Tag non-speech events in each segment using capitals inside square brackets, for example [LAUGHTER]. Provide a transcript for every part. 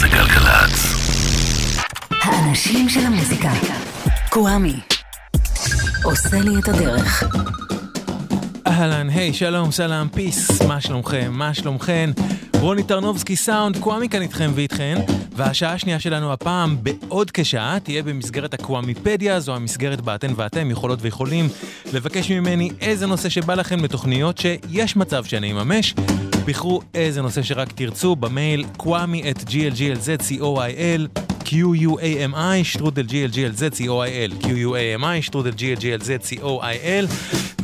זה גלגלצ. האנשים של המוזיקה. קוואמי. עושה לי את הדרך. אהלן, היי, שלום, סלאם, פיס, מה שלומכם, מה שלומכן? רוני טרנובסקי סאונד, קוואמי כאן איתכם ואיתכן, והשעה השנייה שלנו הפעם, בעוד כשעה, תהיה במסגרת הקוואמיפדיה, זו המסגרת בה אתן ואתם יכולות ויכולים לבקש ממני איזה נושא שבא לכם לתוכניות שיש מצב שאני אממש. בחרו איזה נושא שרק תרצו במייל קוואמי at glglz.coil q-u-a-m-i שטרודל glglz.coil q-u-a-m-i שטרודל glglz.coil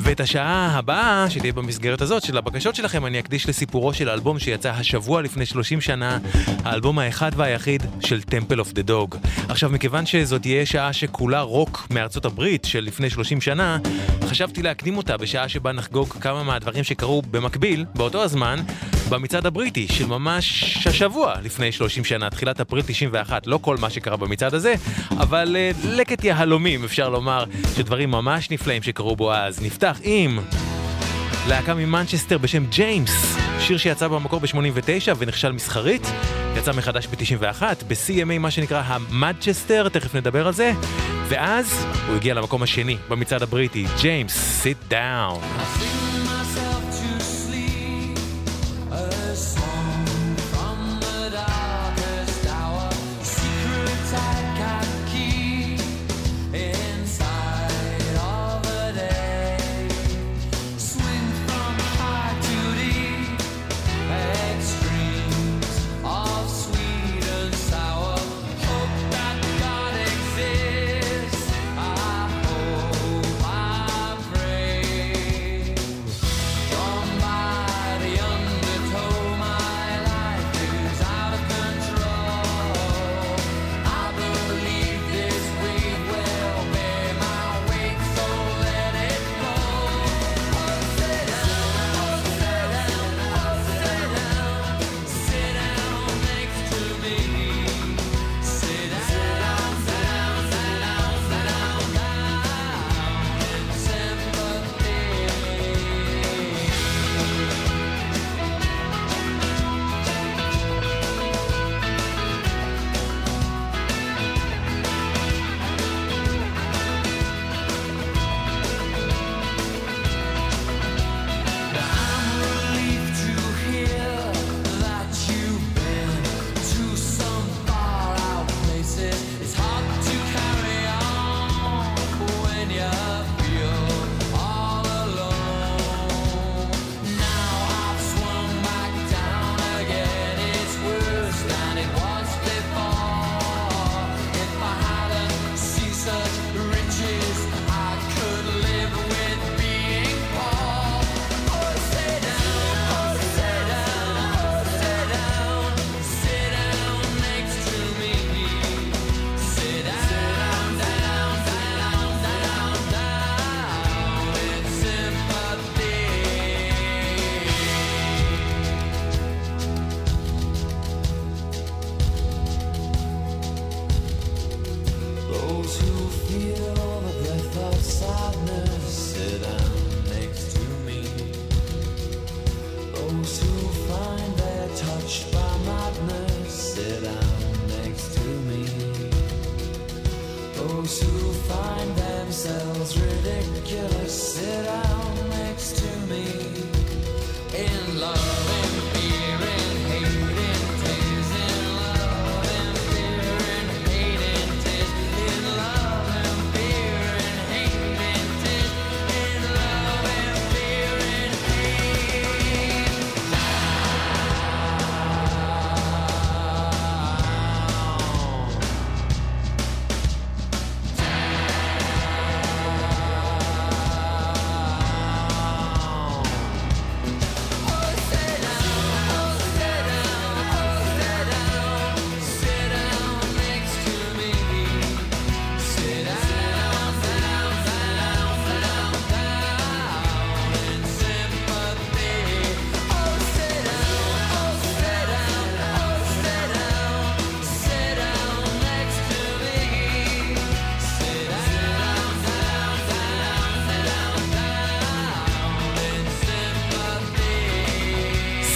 ואת השעה הבאה שתהיה במסגרת הזאת של הבקשות שלכם אני אקדיש לסיפורו של האלבום שיצא השבוע לפני 30 שנה, האלבום האחד והיחיד של Temple of the Dog. עכשיו מכיוון שזאת תהיה שעה שכולה רוק מארצות הברית של לפני 30 שנה, חשבתי להקדים אותה בשעה שבה נחגוג כמה מהדברים שקרו במקביל, באותו הזמן, במצעד הבריטי של ממש השבוע לפני 30 שנה, תחילת אפריל 91, לא כל מה שקרה במצעד הזה, אבל אה, לקט יהלומים אפשר לומר שדברים ממש נפלאים שקרו בו אז. נפתח עם להקה ממנצ'סטר בשם James, שיר שיצא במקור ב-89 ונכשל מסחרית, יצא מחדש ב-91, בשיא מה שנקרא ה Madchester, תכף נדבר על זה, ואז הוא הגיע למקום השני במצעד הבריטי, ג'יימס, sit down.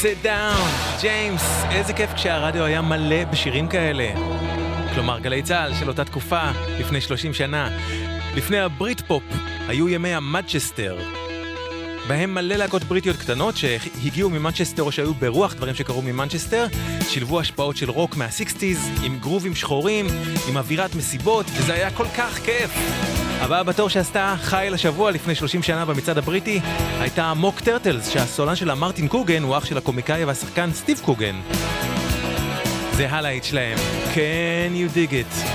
Sit down, James, איזה כיף כשהרדיו היה מלא בשירים כאלה. כלומר, גלי צה"ל של אותה תקופה, לפני 30 שנה. לפני ה Britpop היו ימי ה Madchester, בהם מלא להקות בריטיות קטנות שהגיעו ממנצ'סטר או שהיו ברוח דברים שקרו ממנצ'סטר, שילבו השפעות של רוק מה sixties, עם גרובים שחורים, עם אווירת מסיבות, וזה היה כל כך כיף. הבאה בתור שעשתה חיל השבוע לפני 30 שנה במצעד הבריטי הייתה מוק טרטלס, שהסולן שלה מרטין קוגן הוא אח של הקומיקאי והשחקן סטיב קוגן. זה הלהיט שלהם, Can you dig it?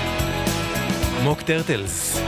מוק טרטלס.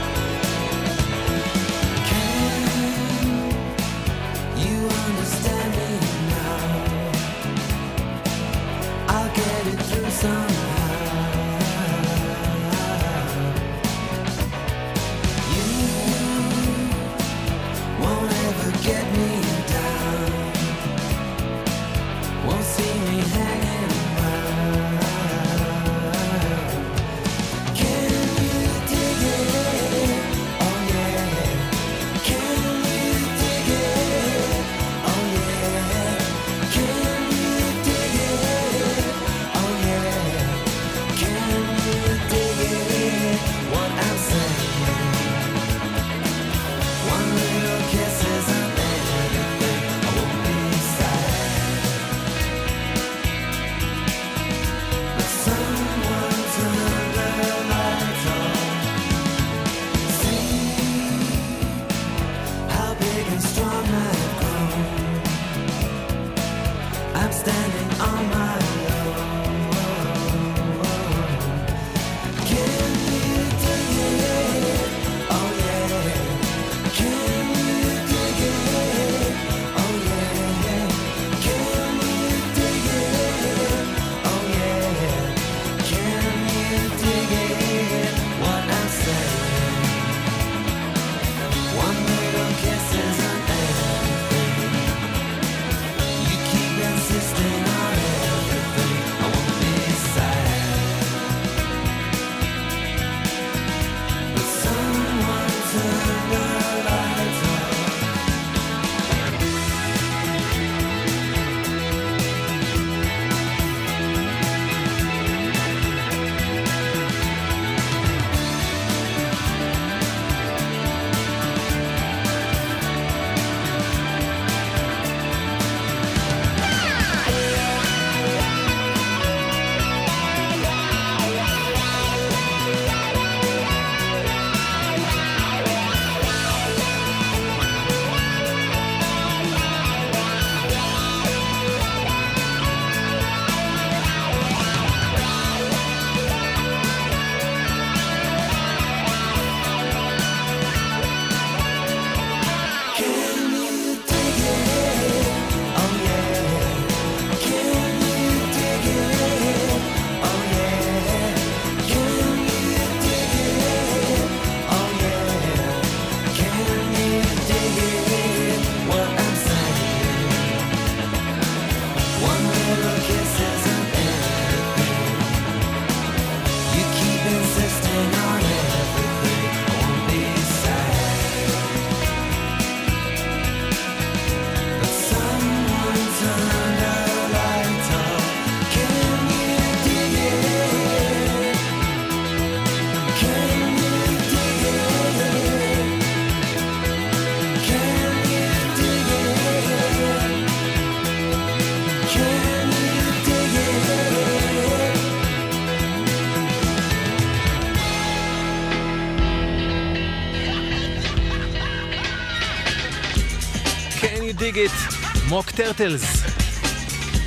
Mock Turtles.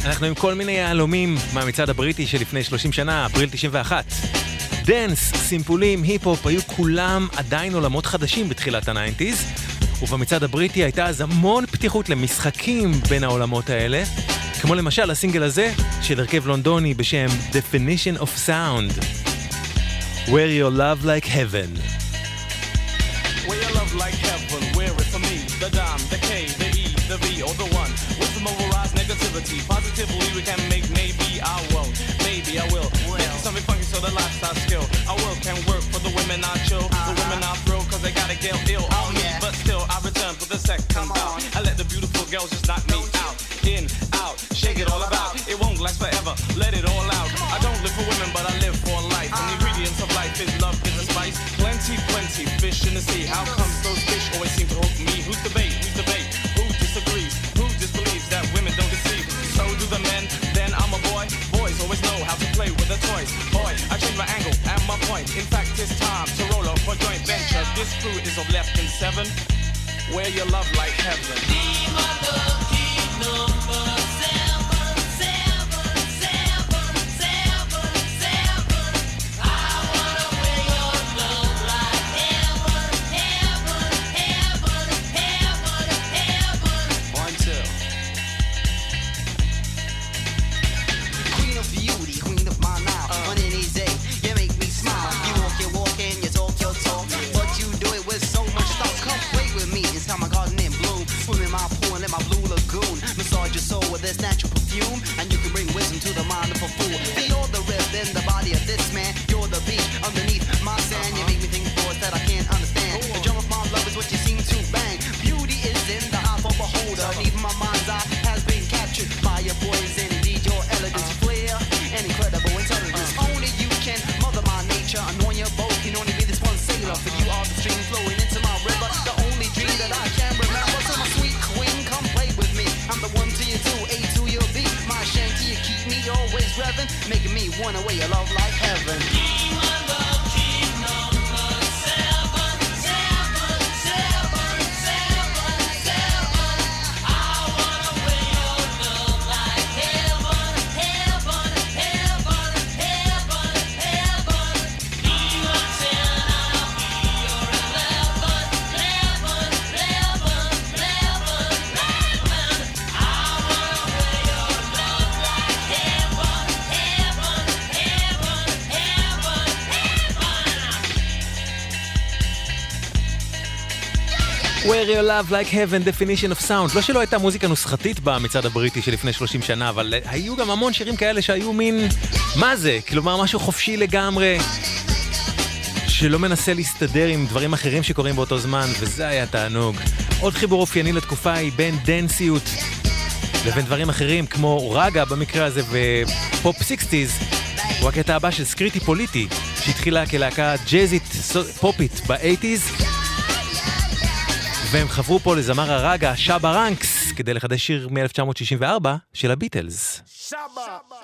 אנחנו עם כל מיני יהלומים מהמצעד הבריטי שלפני 30 שנה, אפריל 91. dance, סימפולים, היפ-הופ, היו כולם עדיין עולמות חדשים בתחילת ה nineties, ובמצעד הבריטי הייתה אז המון פתיחות למשחקים בין העולמות האלה, כמו למשל הסינגל הזה של הרכב לונדוני בשם Definition of Sound. Wear your love like heaven. overrides negativity. Positively, we can make maybe I will. Maybe I will. Make something funky so the lifestyle skill. I will can work for the women I chill. Uh-huh. The women I thrill cause they gotta get ill on oh, me. Yeah. But still, I return for the second out. I let the beautiful girls just knock me out. In, out, shake it all about. It won't last forever. Let it all out. I don't live for women, but I live for life. Uh-huh. And the ingredients of life is love, is a spice. Plenty, plenty fish in the sea. How come those This crew is of less than seven. Wear your love like heaven. Your love like heaven Definition of Sound. לא שלא הייתה מוזיקה נוסחתית במצעד הבריטי שלפני 30 שנה, אבל היו גם המון שירים כאלה שהיו מין... מה זה? כלומר, משהו חופשי לגמרי, שלא מנסה להסתדר עם דברים אחרים שקורים באותו זמן, וזה היה תענוג. עוד חיבור אופייני לתקופה היא בין דנסיות לבין דברים אחרים, כמו רגה במקרה הזה ופופ sixties, הוא הקטע הבא של Scritti Politti, שהתחילה כלהקה ג'אזית פופית באייטיז. והם חברו פה לזמר הרגה שבא רנקס כדי לחדש שיר מ-1964 של הביטלס. Shabba,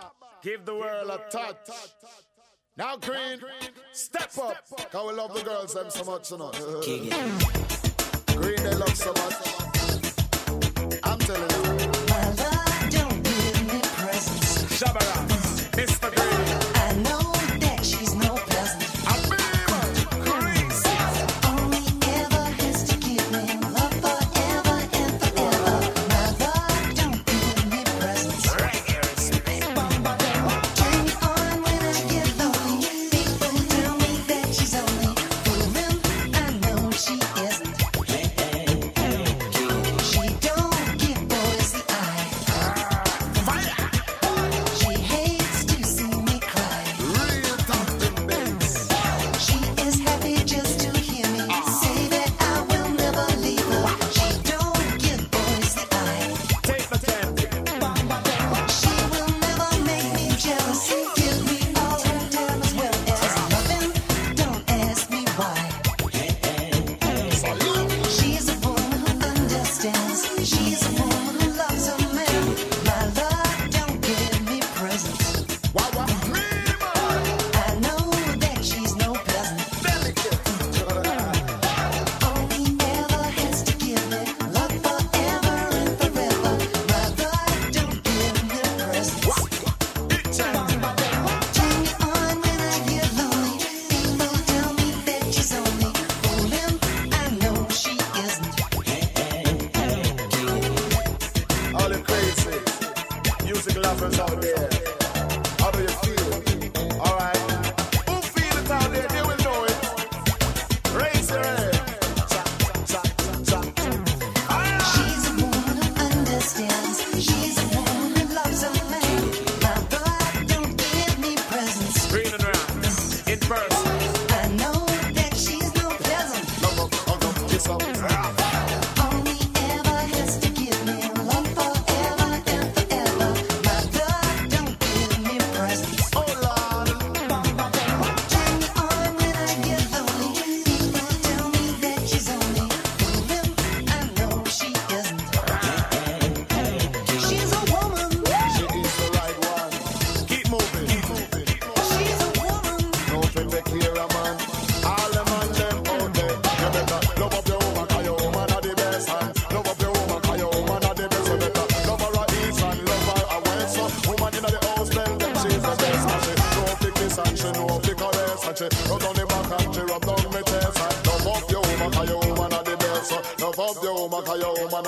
give the world a touch. Now, Green, step up. Cause we love the girls them so much, you know. Green, they love so much. I'm telling you. Shabba, Mr. Green.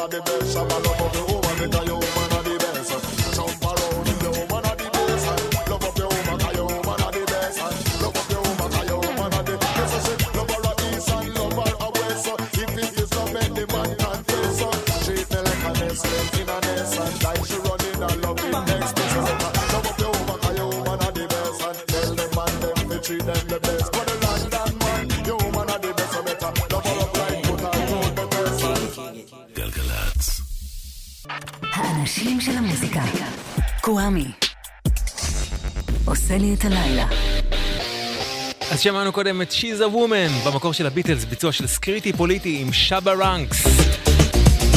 I'll be best. את הלילה. אז שמענו קודם את She's a Woman, במקור של הביטלס, ביצוע של Scritti Politti עם שבה רנקס.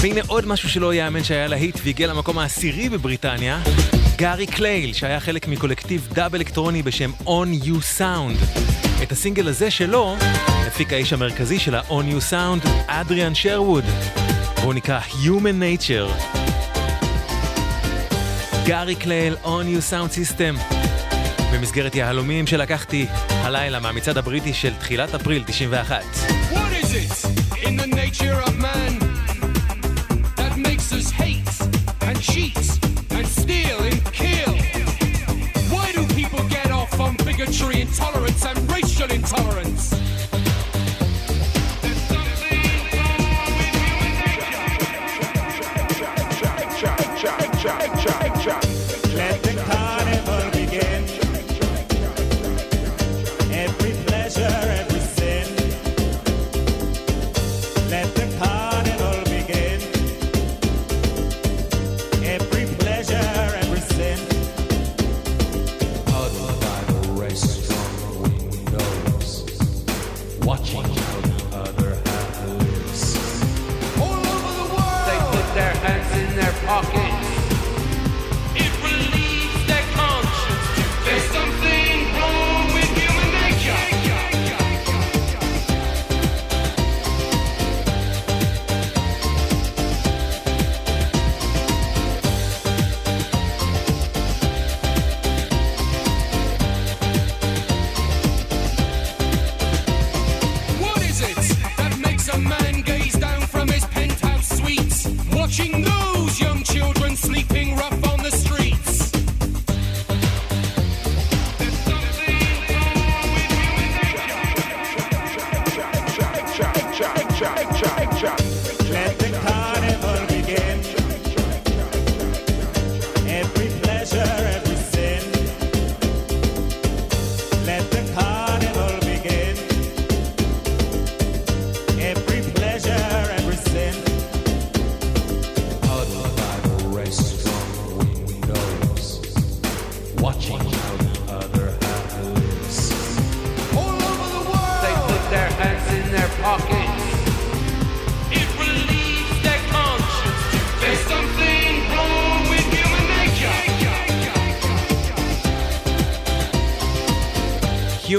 והנה עוד משהו שלא ייאמן שהיה להיט והגיע למקום העשירי בבריטניה, גארי קלייל, שהיה חלק מקולקטיב dub אלקטרוני בשם On-U Sound. את הסינגל הזה שלו הפיק האיש המרכזי של ה-On-U Sound, אדריאן שרווד. והוא נקרא Human Nature. גארי קלייל, On You Sound System. במסגרת יהלומים שלקחתי הלילה מהמצעד הבריטי של תחילת אפריל 91. What is it in the nature of man that makes us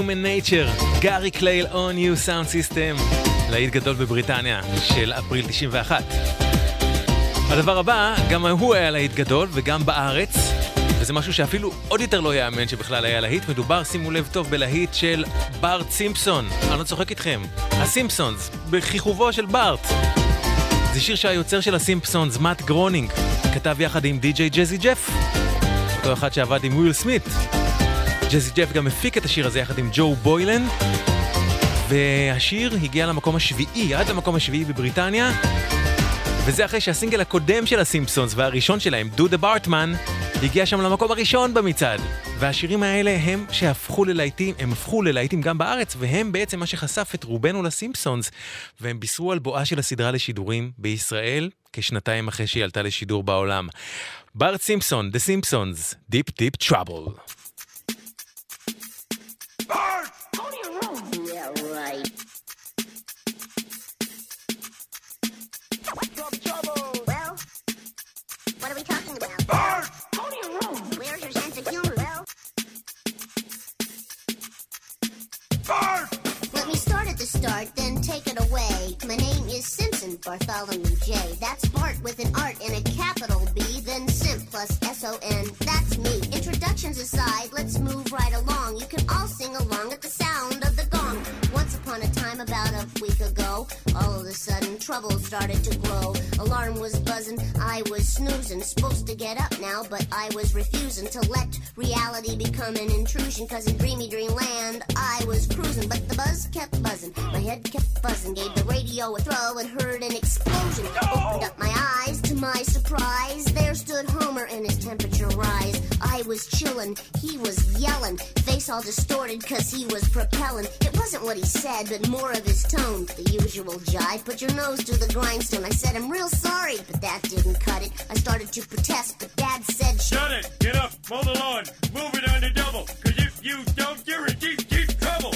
Human Nature, גארי קלייל On-U Sound System, להיט גדול בבריטניה של אפריל 91. הדבר הבא, גם הוא היה להיט גדול וגם בארץ, וזה משהו שאפילו עוד יותר לא יאמן שבכלל היה להיט. מדובר, שימו לב טוב, בלהיט של בארט סימפסון. אני לא צוחק איתכם. הסימפסונס, בכיכובו של בארט. זה שיר שהיוצר של הסימפסונס, מאט גרונינג, כתב יחד עם די.ג'יי ג'זי ג'ף, אותו אחד שעבד עם וויל סמית. ג'זי ג'ף גם הפיק את השיר הזה יחד עם ג'ו בוילן, והשיר הגיע למקום השביעי, עד למקום השביעי בבריטניה, וזה אחרי שהסינגל הקודם של הסימפסונס והראשון שלהם, Do the Bartman, הגיע שם למקום הראשון במצעד. והשירים האלה הם שהפכו ללהיטים, הם הפכו ללהיטים גם בארץ, והם בעצם מה שחשף את רובנו לסימפסונס, והם בישרו על בואה של הסדרה לשידורים בישראל, כשנתיים אחרי שהיא עלתה לשידור בעולם. בארט סימפסון, The Simpsons, Deep Deep Trouble. start, then take it away. My name is Simpson Bartholomew J. That's Bart with an art and a capital B, then Simp plus S-O-N. That's me. Introductions aside, let's move right along. You can all sing along at the sound of the gong. Once upon a time, about a week ago, all of a sudden trouble started to grow. Alarm was buzzing, I was snoozing. Supposed to get up now, but I was refusing to let reality become an intrusion. Cause in dreamy dreamland, I was cruising. But the buzz kept buzzing, my head kept buzzing. Gave the radio a throw and heard an explosion. Opened up my eyes to my surprise. There stood Homer in his temperature rise. I was chillin', he was yelling. Face all distorted cause he was propelling. It wasn't what he said, but more of his tone. The usual jive, put your nose to the grindstone. I said, I'm real sorry, but that didn't cut it. I started to protest, but Dad said, Shut it! Get up, mow the lawn, move it on the double. Cause if you don't, you're in deep, deep trouble.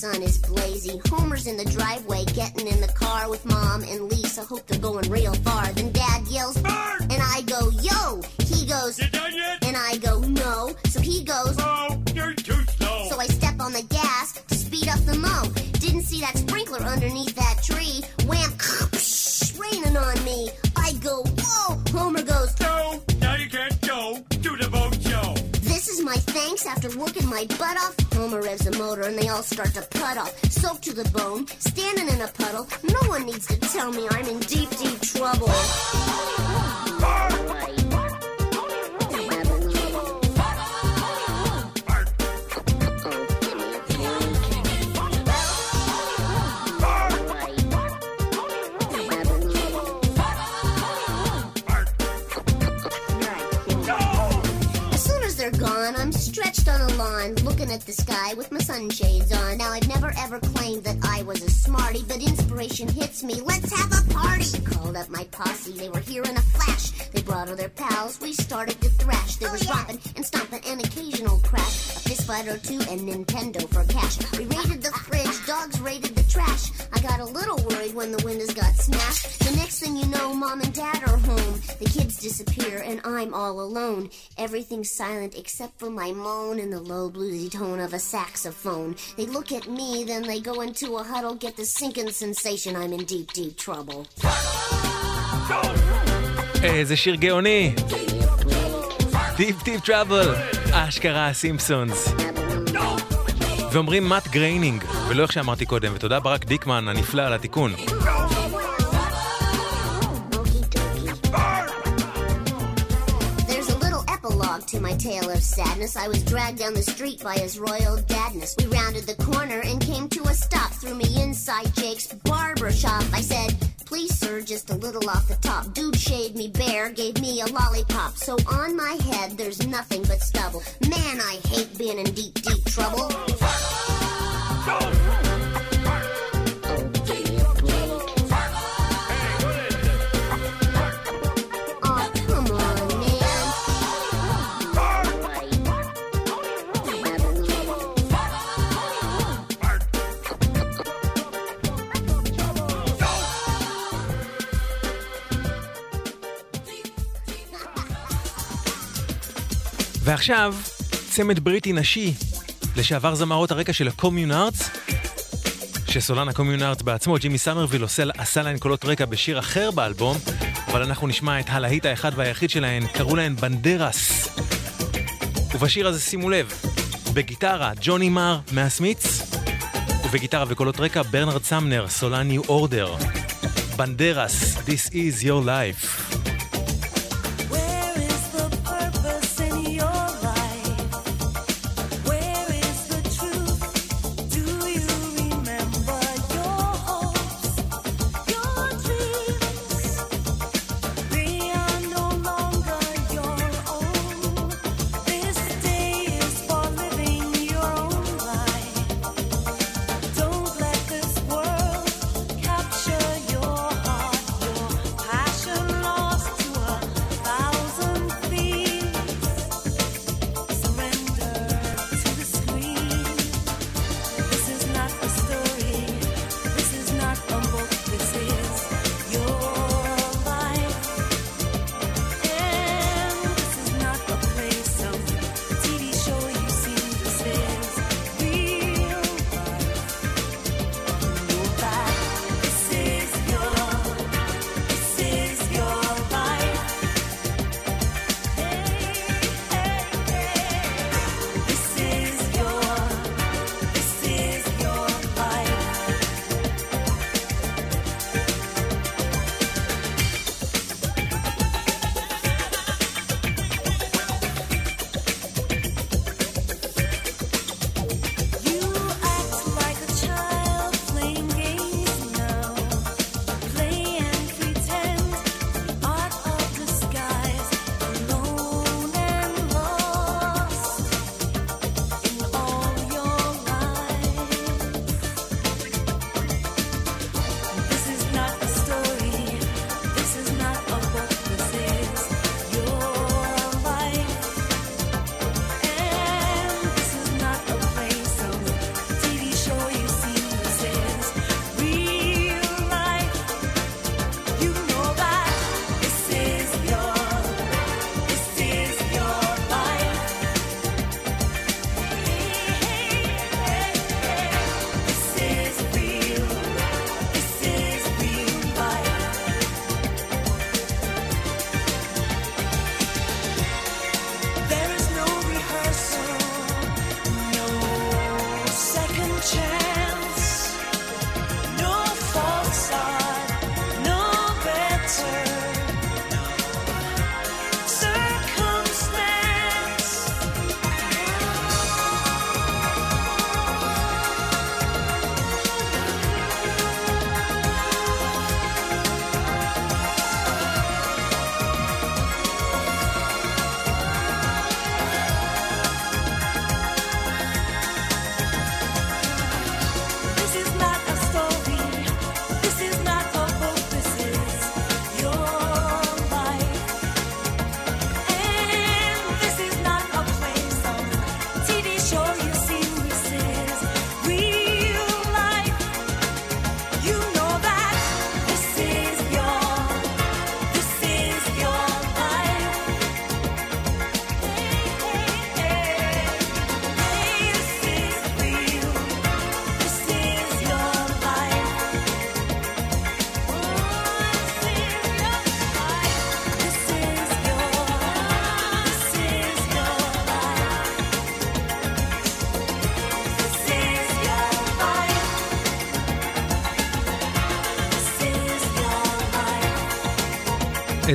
Sun is blazy. Homer's in the driveway, getting in the car with mom and Lisa. Hope they're going real far. Then dad yells, and I go, yo! He goes, You done yet? and I go, no. So he goes, Oh, you're too slow. so I step on the gas to speed up the mow. Didn't see that sprinkler underneath that tree. Wham! [LAUGHS] Raining on me. I go, whoa! Homer goes, No, My thanks after working my butt off. Homer revs the motor and they all start to put off. Soaked to the bone, standing in a puddle. No one needs to tell me I'm in deep, deep trouble. As as I'm stretched on a lawn, looking at the sky with my sunshades on. Now, I've never ever claimed that I was a smarty, but inspiration hits me. Let's have a party! Called up my posse, they were here in a flash. They brought all their pals, we started to thrash. There oh, was romping and stomping, an occasional crash. A fist fight or two, and Nintendo for cash. We raided the fridge, dogs raided the trash. I got a little worried when the windows got smashed. The next thing you know, mom and dad are home. The kids disappear, and I'm all alone. Everything's silent except for my moan and the low bluesy tone of a saxophone. They look at me, then they go into a huddle, get the sinking sensation I'm in deep, deep trouble. איזה שיר גאוני. Deep, deep trouble, אשכרה הסימפסונס. ואומרים מאט גריינינג, ולא איך שאמרתי קודם, ותודה ברק דיקמן הנפלא על התיקון. To my tale of sadness. I was dragged down the street by his royal dadness. We rounded the corner and came to a stop. Threw me inside Jake's barber shop. I said, Please, sir, just a little off the top. Dude shaved me bare, gave me a lollipop. So on my head, there's nothing but stubble. Man, I hate being in deep, deep trouble. ועכשיו, צמד בריטי נשי, לשעבר זמרות הרקע של ה Communards, שסולן ה Communards בעצמו, ג'ימי סמרוויל, עשה להן קולות רקע בשיר אחר באלבום, אבל אנחנו נשמע את הלהיט האחד והיחיד שלהן, קראו להן Banderas. ובשיר הזה שימו לב, בגיטרה ג'וני מר מה Smiths, ובגיטרה וקולות רקע ברנרד סמנר, סולן New Order. Banderas, This is your life.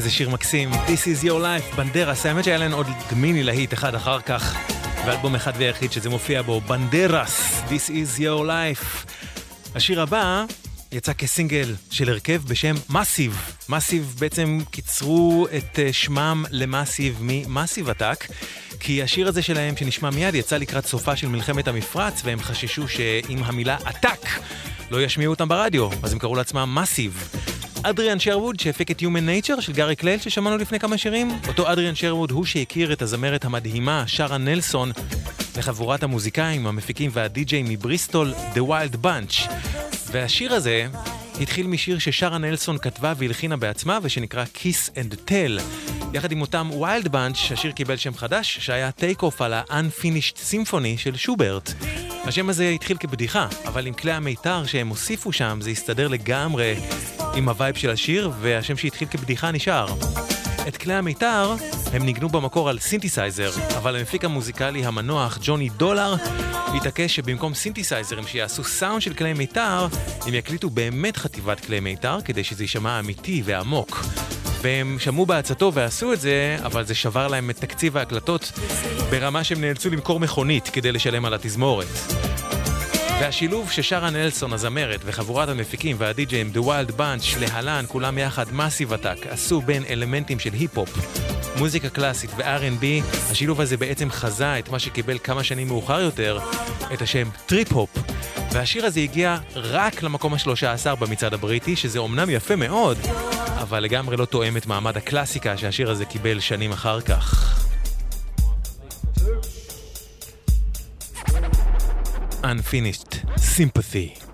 איזה שיר מקסים, This is your life, בנדרס, האמת שהיה להם עוד מיני להיט אחד אחר כך, ואלבום אחד ויחיד שזה מופיע בו, בנדרס, This is your life. השיר הבא יצא כסינגל של הרכב בשם מאסיב. מאסיב בעצם קיצרו את אה, שמם למאסיב ממאסיב עתק. כי השיר הזה שלהם, שנשמע מיד, יצא לקראת סופה של מלחמת המפרץ, והם חששו שאם המילה עתק לא ישמיעו אותם ברדיו, אז הם קראו לעצמם מאסיב. אדריאן שרווד שהפיק את Human Nature של גארי קלייל ששמענו לפני כמה שירים, אותו אדריאן שרווד הוא שהכיר את הזמרת המדהימה שרה נלסון לחבורת המוזיקאים, המפיקים והדי-ג'יי מבריסטול, The Wild Bunch. והשיר הזה התחיל משיר ששרה נלסון כתבה והלחינה בעצמה ושנקרא Kiss and Tell. יחד עם אותם Wild Bunch, השיר קיבל שם חדש שהיה take off על ה-Unfinished Symphony של שוברט. השם הזה התחיל כבדיחה, אבל עם כלי המיתר שהם הוסיפו שם זה הסתדר לגמרי עם הווייב של השיר, והשם שהתחיל כבדיחה נשאר. את כלי המיתר הם ניגנו במקור על סינתסייזר, אבל המפיק המוזיקלי המנוח ג'וני דולר התעקש שבמקום סינתסייזרים שיעשו סאונד של כלי מיתר, הם יקליטו באמת חטיבת כלי מיתר כדי שזה יישמע אמיתי ועמוק. והם שמעו בעצתו ועשו את זה, אבל זה שבר להם את תקציב ההקלטות ברמה שהם נאלצו למכור מכונית כדי לשלם על התזמורת. והשילוב ששרה נלסון הזמרת וחבורת המפיקים והדי-ג'יים The Wild Bunch להלן כולם יחד Massive Attack עשו בין אלמנטים של היפ-הופ, מוזיקה קלאסית ו-R&B, השילוב הזה בעצם חזה את מה שקיבל כמה שנים מאוחר יותר את השם טריפ-הופ. והשיר הזה הגיע רק למקום השלושה עשר במצעד הבריטי, שזה אומנם יפה מאוד, אבל לגמרי לא תואם את מעמד הקלאסיקה שהשיר הזה קיבל שנים אחר כך. Unfinished Sympathy.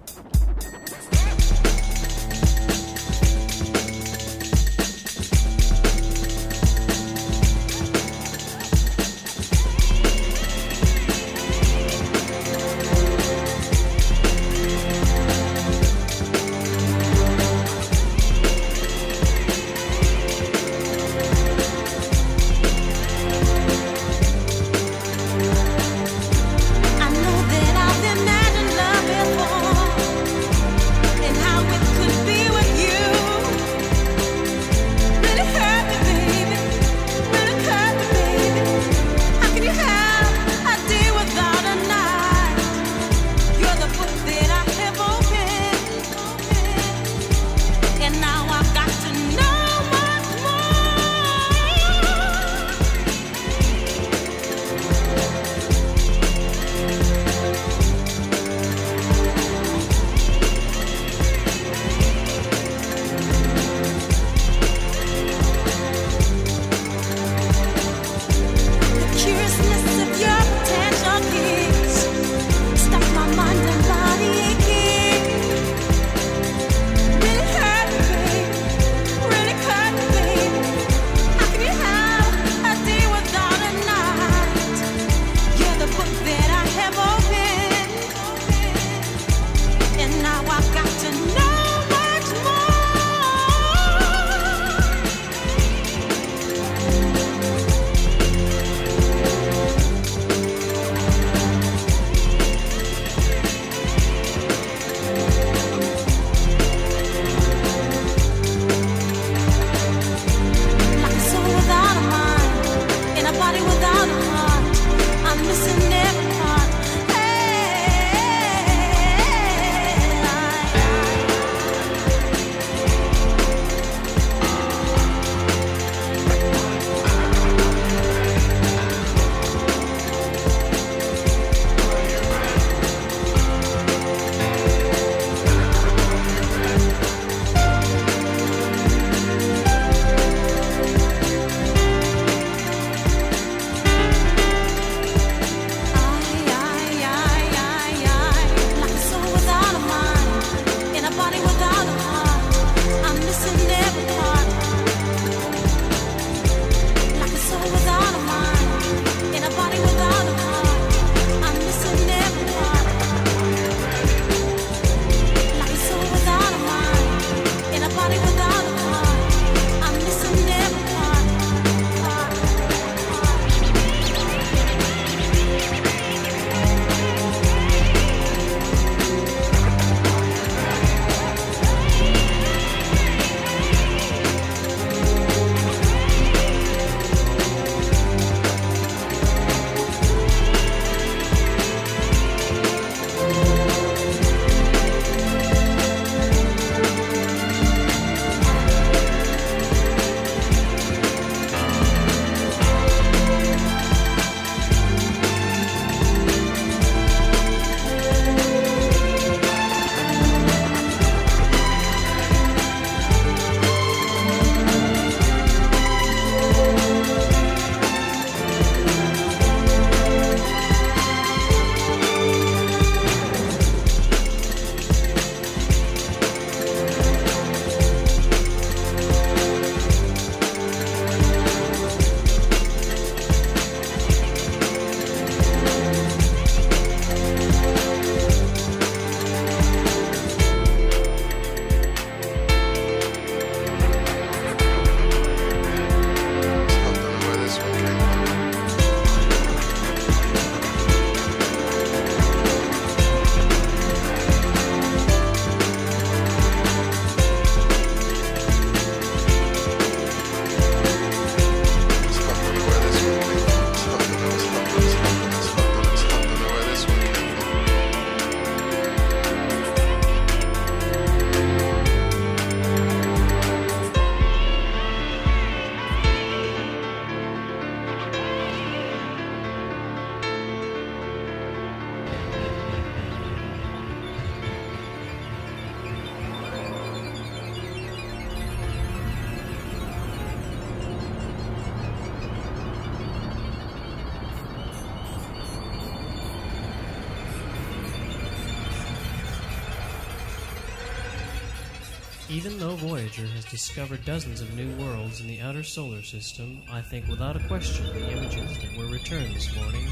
Though Voyager has discovered dozens of new worlds in the outer solar system, I think without a question the images that were returned this morning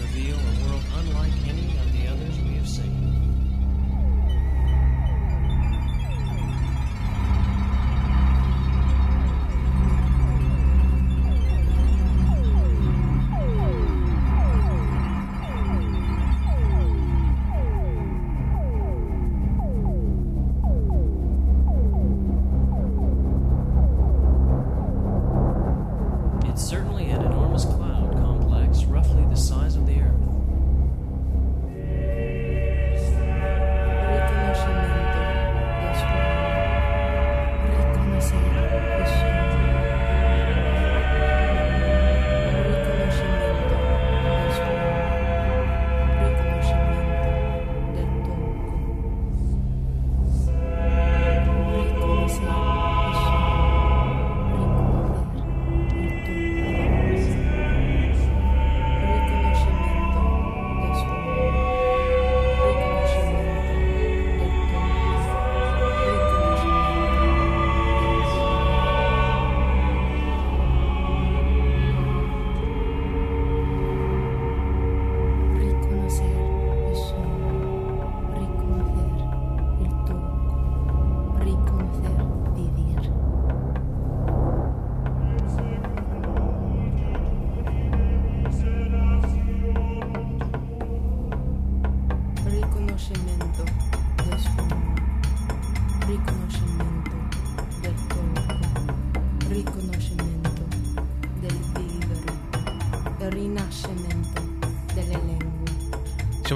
reveal a world unlike any of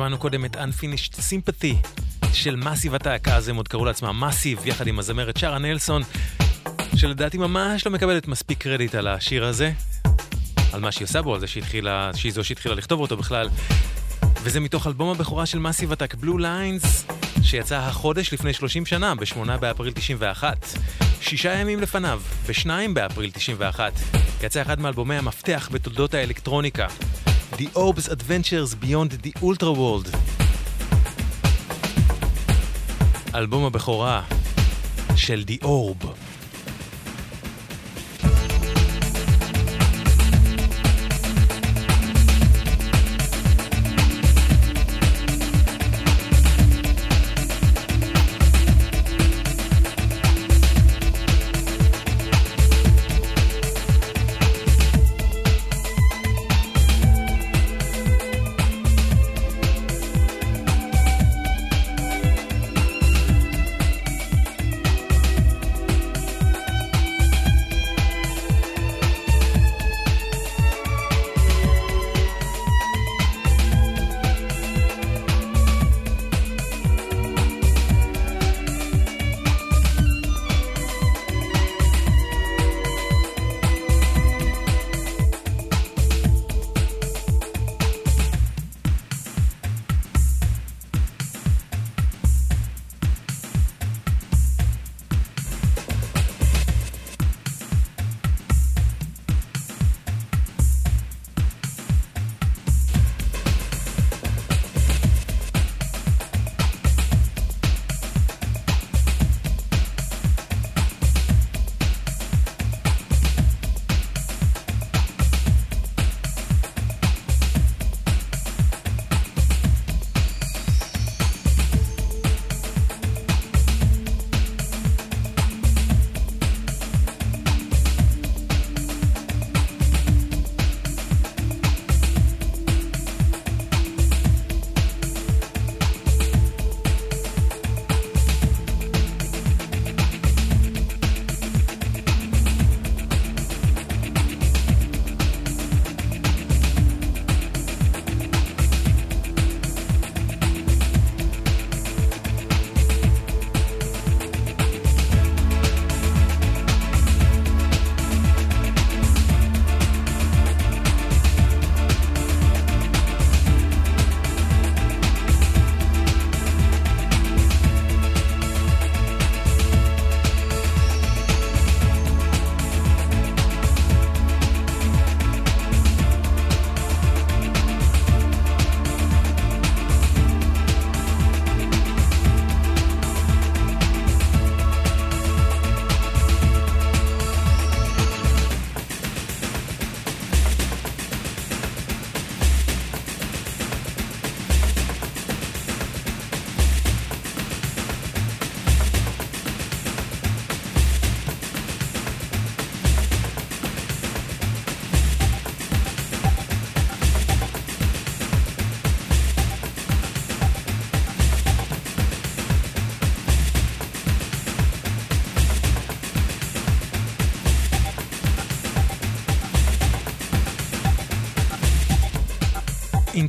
שמענו קודם את Unfinished Sympathy של Massive Attack, אז הם עוד קראו לעצמם Massive, יחד עם הזמרת שרה נלסון, שלדעתי ממש לא מקבלת מספיק קרדיט על השיר הזה, על מה שהיא עושה בו, על זה שהתחילה, שהיא זו שהתחילה לכתוב אותו בכלל. וזה מתוך אלבום הבכורה של Massive Attack, Blue Lines, שיצא החודש לפני 30 שנה, ב-8 באפריל 91. שישה ימים לפניו, ב-2 באפריל 91, יצא אחד מאלבומי המפתח בתולדות האלקטרוניקה. The Orb's Adventures Beyond the Ultra World. אלבום הבכורה של The Orb.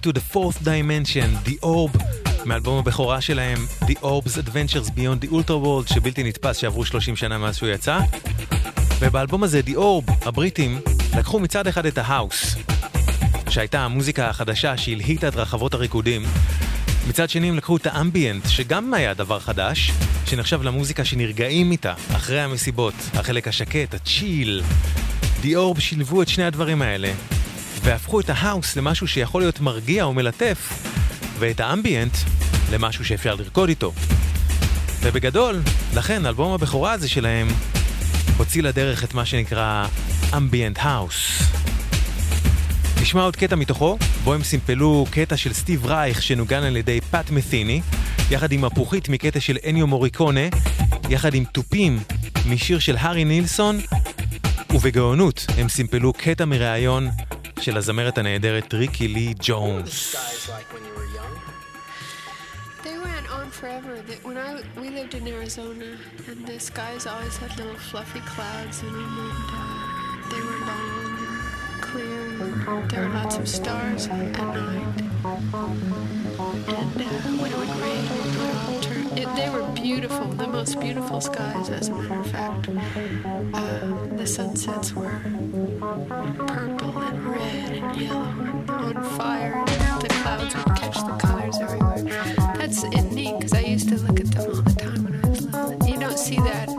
Into the Fourth Dimension, The Orb, מאלבום הבכורה שלהם, The Orb's Adventures Beyond the Ultra World, שבלתי נתפס שעברו 30 שנה מאז שהוא יצא. ובאלבום הזה, The Orb, הבריטים, לקחו מצד אחד את ההאוס, שהייתה המוזיקה החדשה שהלהיטה את רחבות הריקודים. מצד שני הם לקחו את האמביאנט, שגם היה דבר חדש, שנחשב למוזיקה שנרגעים איתה, אחרי המסיבות, החלק השקט, הצ'יל. Orb שילבו את שני הדברים האלה, והפכו את ההאוס למשהו שיכול להיות מרגיע או מלטף, ואת האמביאנט למשהו שאפשר לרקוד איתו. ובגדול, לכן אלבום הבכורה הזה שלהם הוציא לדרך את מה שנקרא אמביאנט האוס. נשמע עוד קטע מתוכו, בו הם סימפלו קטע של סטיב רייך שנוגן על ידי פאט מת'יני, יחד עם מפוחית מקטע של אניו מוריקונה, יחד עם תופים משיר של הארי נילסון, ובגאונות הם סימפלו קטע מראיון של הזמרת הנהדרת ריקי לי ג'ונס. They uh, were long clear. There were lots of stars at night. And uh, when it would rain, it would turn. It, they were beautiful, the most beautiful skies, as a matter of fact. Uh, the sunsets were purple and red and yellow and on fire. And the clouds would catch the colors everywhere. That's it neat because I used to look at them all the time when I was little. You don't see that.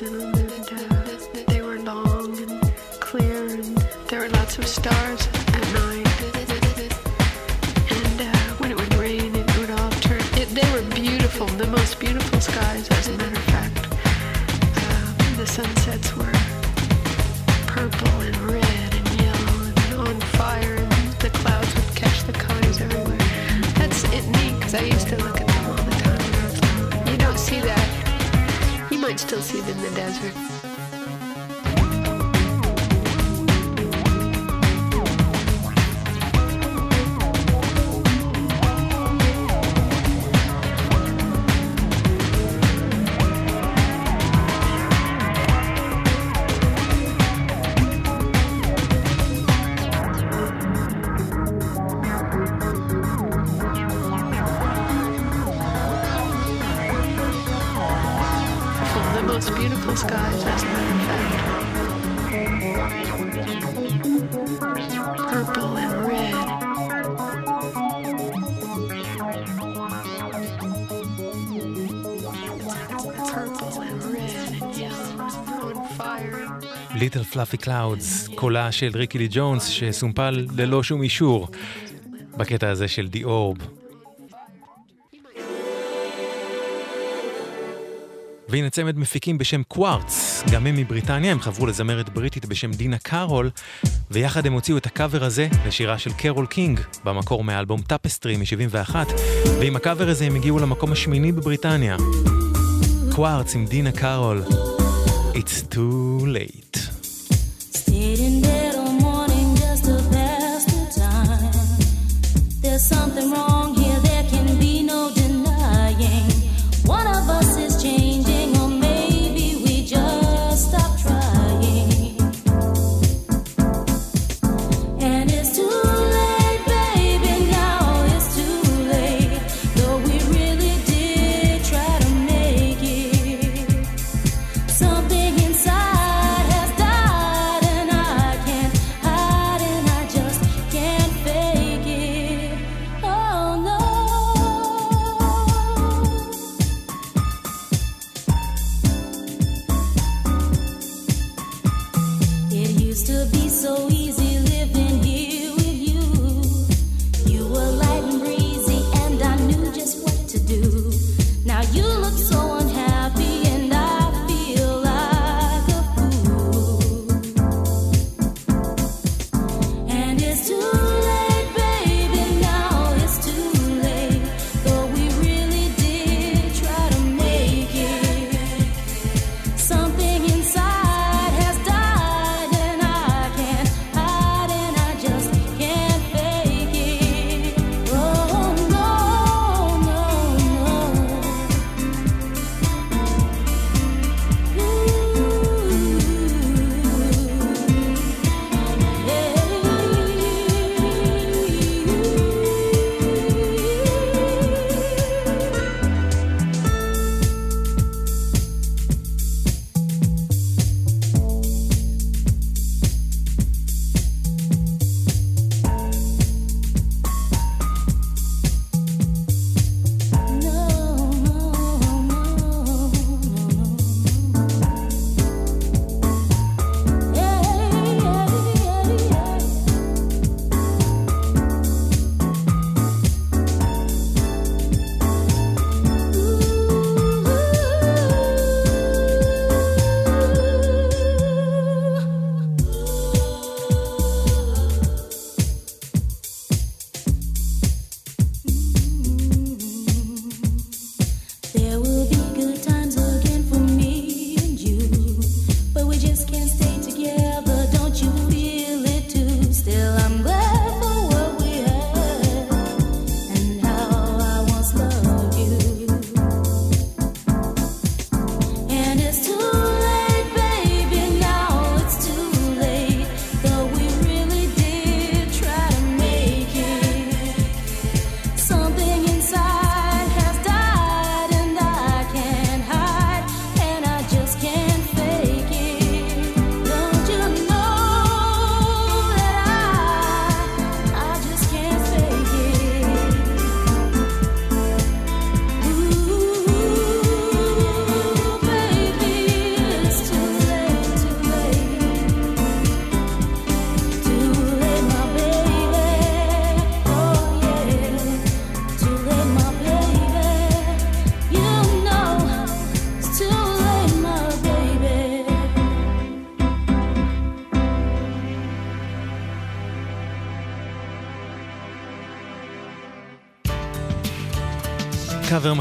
Them, and uh, they were long and clear, and there were lots of stars at night. And uh, when it would rain, it would all turn. It, they were beautiful, the most beautiful skies, as a matter of fact. Uh, the sunsets were purple and red and yellow and on fire, and the clouds would catch the colors everywhere. That's it neat because I used to look at much still Sleep in the Desert. Little Fluffy Clouds, קולה של ריקי לי ג'ונס שסומפל ללא שום אישור בקטע הזה של The Orb. והנה צמד מפיקים בשם Quartz, גם הם מבריטניה, הם חברו לזמרת בריטית בשם דינה קארול, ויחד הם הוציאו את הקאבר הזה לשירה של קרול קינג, במקור מהאלבום Tapestry מ-71, ועם הקאבר הזה הם הגיעו למקום השמיני בבריטניה. קווארץ עם דינה קארול, It's too late. Hidden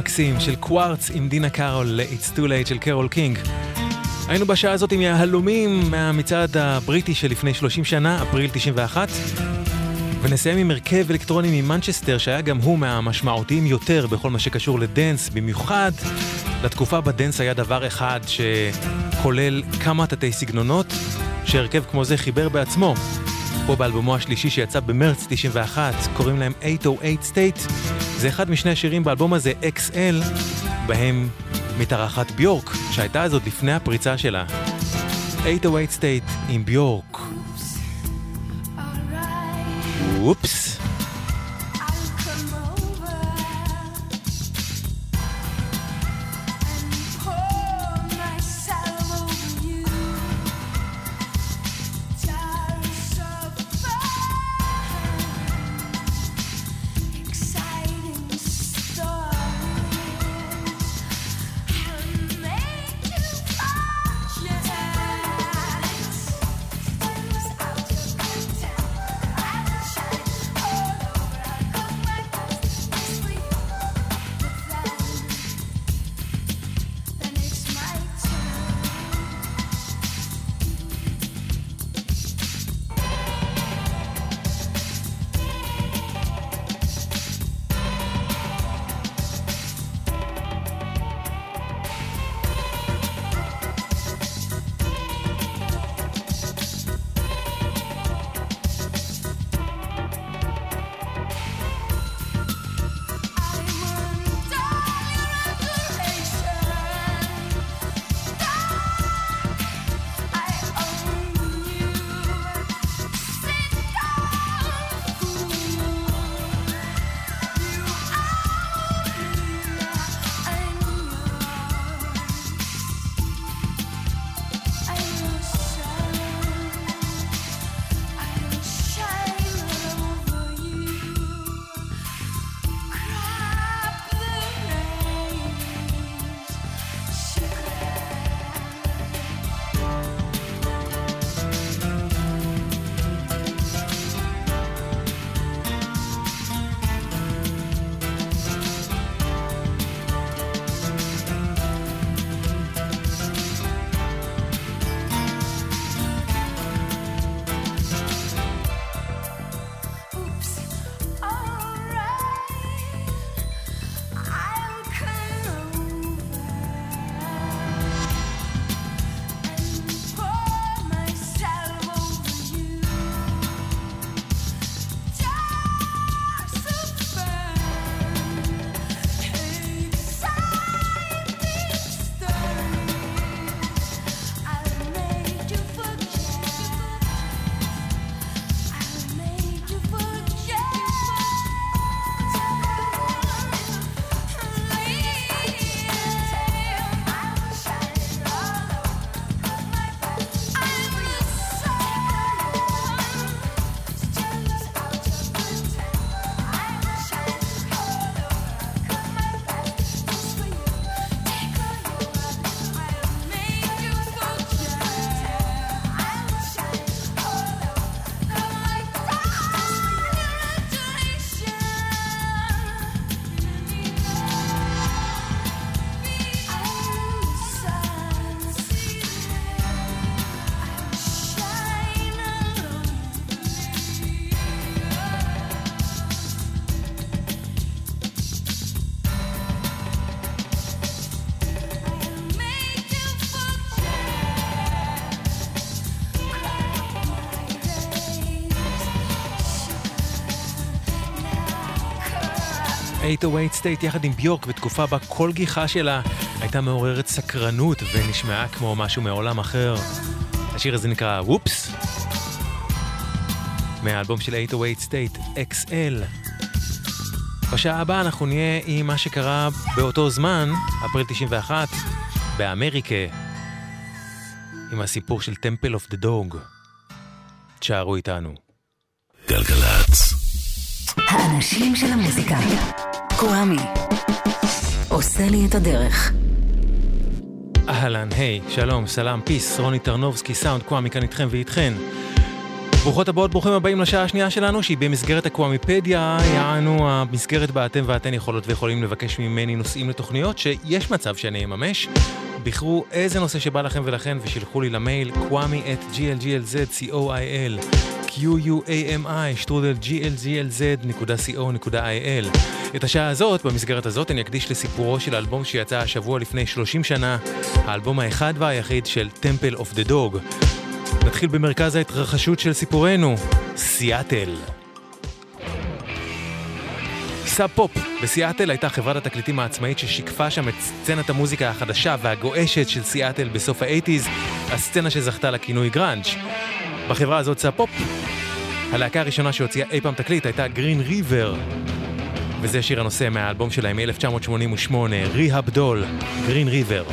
קאבר מקסים של Quartz עם דינה קארול ל-It's Too Late של קרול קינג. היינו בשעה הזאת עם יהלומים מהמצעד הבריטי של לפני 30 שנה, אפריל 91. ונסיים עם הרכב אלקטרוני ממנצ'סטר שהיה גם הוא מהמשמעותיים יותר בכל מה שקשור לדנס, במיוחד לתקופה בה דנס היה דבר אחד שכולל כמה תתי סגנונות, שהרכב כמו זה חיבר בעצמו. פה באלבומו השלישי שיצא במרץ 91, קוראים להם 808 State. זה אחד משני השירים באלבום הזה, XL, בהם מתארחת ביורק, שהייתה אז עוד לפני הפריצה שלה. 808 State עם ביורק. אופס. 808 State יחד עם ביורק בתקופה בה כל גיחה שלה הייתה מעוררת סקרנות ונשמעה כמו משהו מעולם אחר. השיר הזה נקרא Ooops, מהאלבום של 808 State XL. בשעה הבאה אנחנו נהיה עם מה שקרה באותו זמן, אפריל 91, באמריקה, עם הסיפור של Temple Of The Dog. תשארו איתנו. גלגלצ. האנשים של המוזיקה. קוואמי. עושה לי את הדרך. אהלן, היי, שלום, סלאם, פיס, רוני טרנובסקי, סאונד קוואמי כאן איתכם ואיתכן. ברוכות הבאות, ברוכים הבאים לשעה השנייה שלנו, שהיא במסגרת הקוואמיפדיה, יענו המסגרת בה אתם ואתן יכולות ויכולים לבקש ממני נושאים לתוכניות שיש מצב שאני אממש. בחרו איזה נושא שבא לכם ולכן ושילחו לי למייל קוואמי את glglz.coil q-u-a-m-i שטרודל glglz.co.il את השעה הזאת, במסגרת הזאת, אני אקדיש לסיפורו של האלבום שיצא השבוע לפני 30 שנה, האלבום האחד והיחיד של Temple Of The Dog. נתחיל במרכז ההתרחשות של סיפורנו, סיאטל. Sub Pop בסיאטל הייתה חברת התקליטים העצמאית ששיקפה שם את סצנת המוזיקה החדשה והגועשת של סיאטל בסוף האייטיז, הסצנה שזכתה לכינוי גראנג'. בחברה הזאת Sub Pop, הלהקה הראשונה שהוציאה אי פעם תקליט הייתה Green River, וזה שיר הנושא מהאלבום שלהם מ-1988, Rehab Doll, Green River.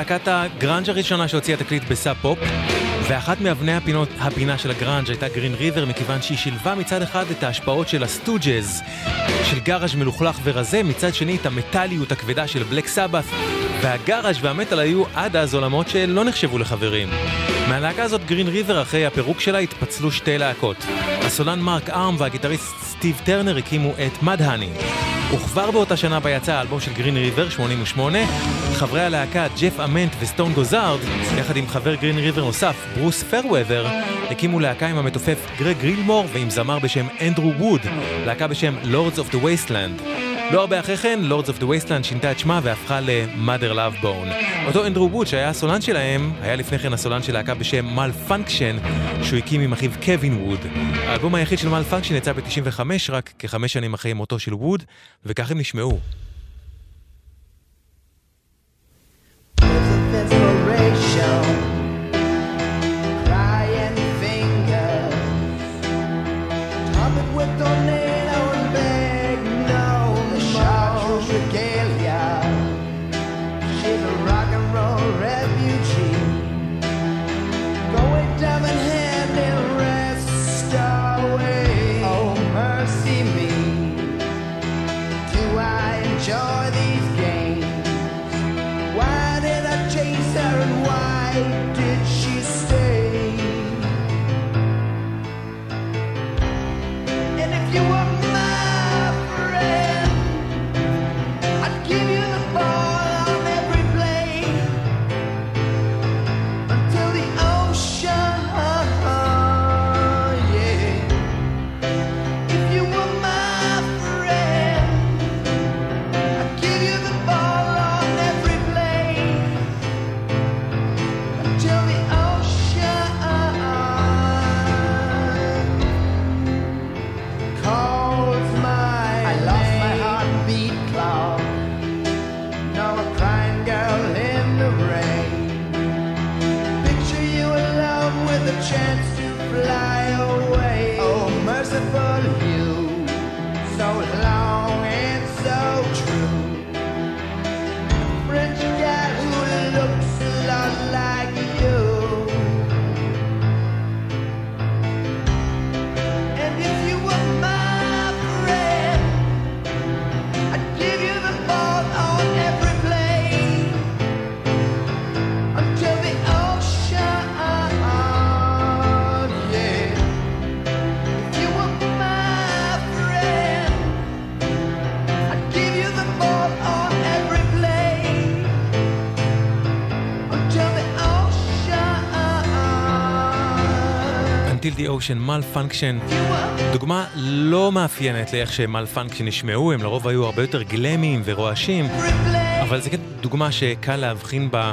להקת הגראנג' הראשונה שהוציאה תקליט ב Sub Pop ואחת מאבני הפינות, הפינה של הגראנג' הייתה Green River מכיוון שהיא שילבה מצד אחד את ההשפעות של ה Stooges של גאראז' מלוכלך ורזה, מצד שני את המטאליות הכבדה של Black Sabbath והגאראז' והמטאל היו עד אז עולמות שלא נחשבו לחברים. מהלהקה הזאת Green River אחרי הפירוק שלה התפצלו שתי להקות. הסולן מרק ארם והגיטריסט סטיב טרנר הקימו את Mudhoney. וכבר באותה שנה בה יצא האלבום של Green River, 88, חברי הלהקה ג'ף אמנט וסטון גוסארד, יחד עם חבר Green River נוסף, ברוס פיירוות'ר, הקימו להקה עם המתופף גרג גילמור ועם זמר בשם אנדרו ווד, להקה בשם Lords of the Wasteland. לא הרבה אחרי כן, Lords of the Wasteland שינתה את שמה והפכה ל-Mother Love Bone. אותו אנדרו ווד שהיה הסולן שלהם, היה לפני כן הסולן של להקה בשם Malfunkshun, שהוא הקים עם אחיו קווין ווד. האלבום היחיד של מל פונקשן יצא ב-95, רק כחמש שנים אחרי מותו של ווד, וכך הם נשמעו. Until the Ocean Malfunction. דוגמה לא מאפיינת לאיך שמלפנקשן נשמעו, הם לרוב היו הרבה יותר גלמים ורועשים, אבל זה כן דוגמה שקל להבחין בה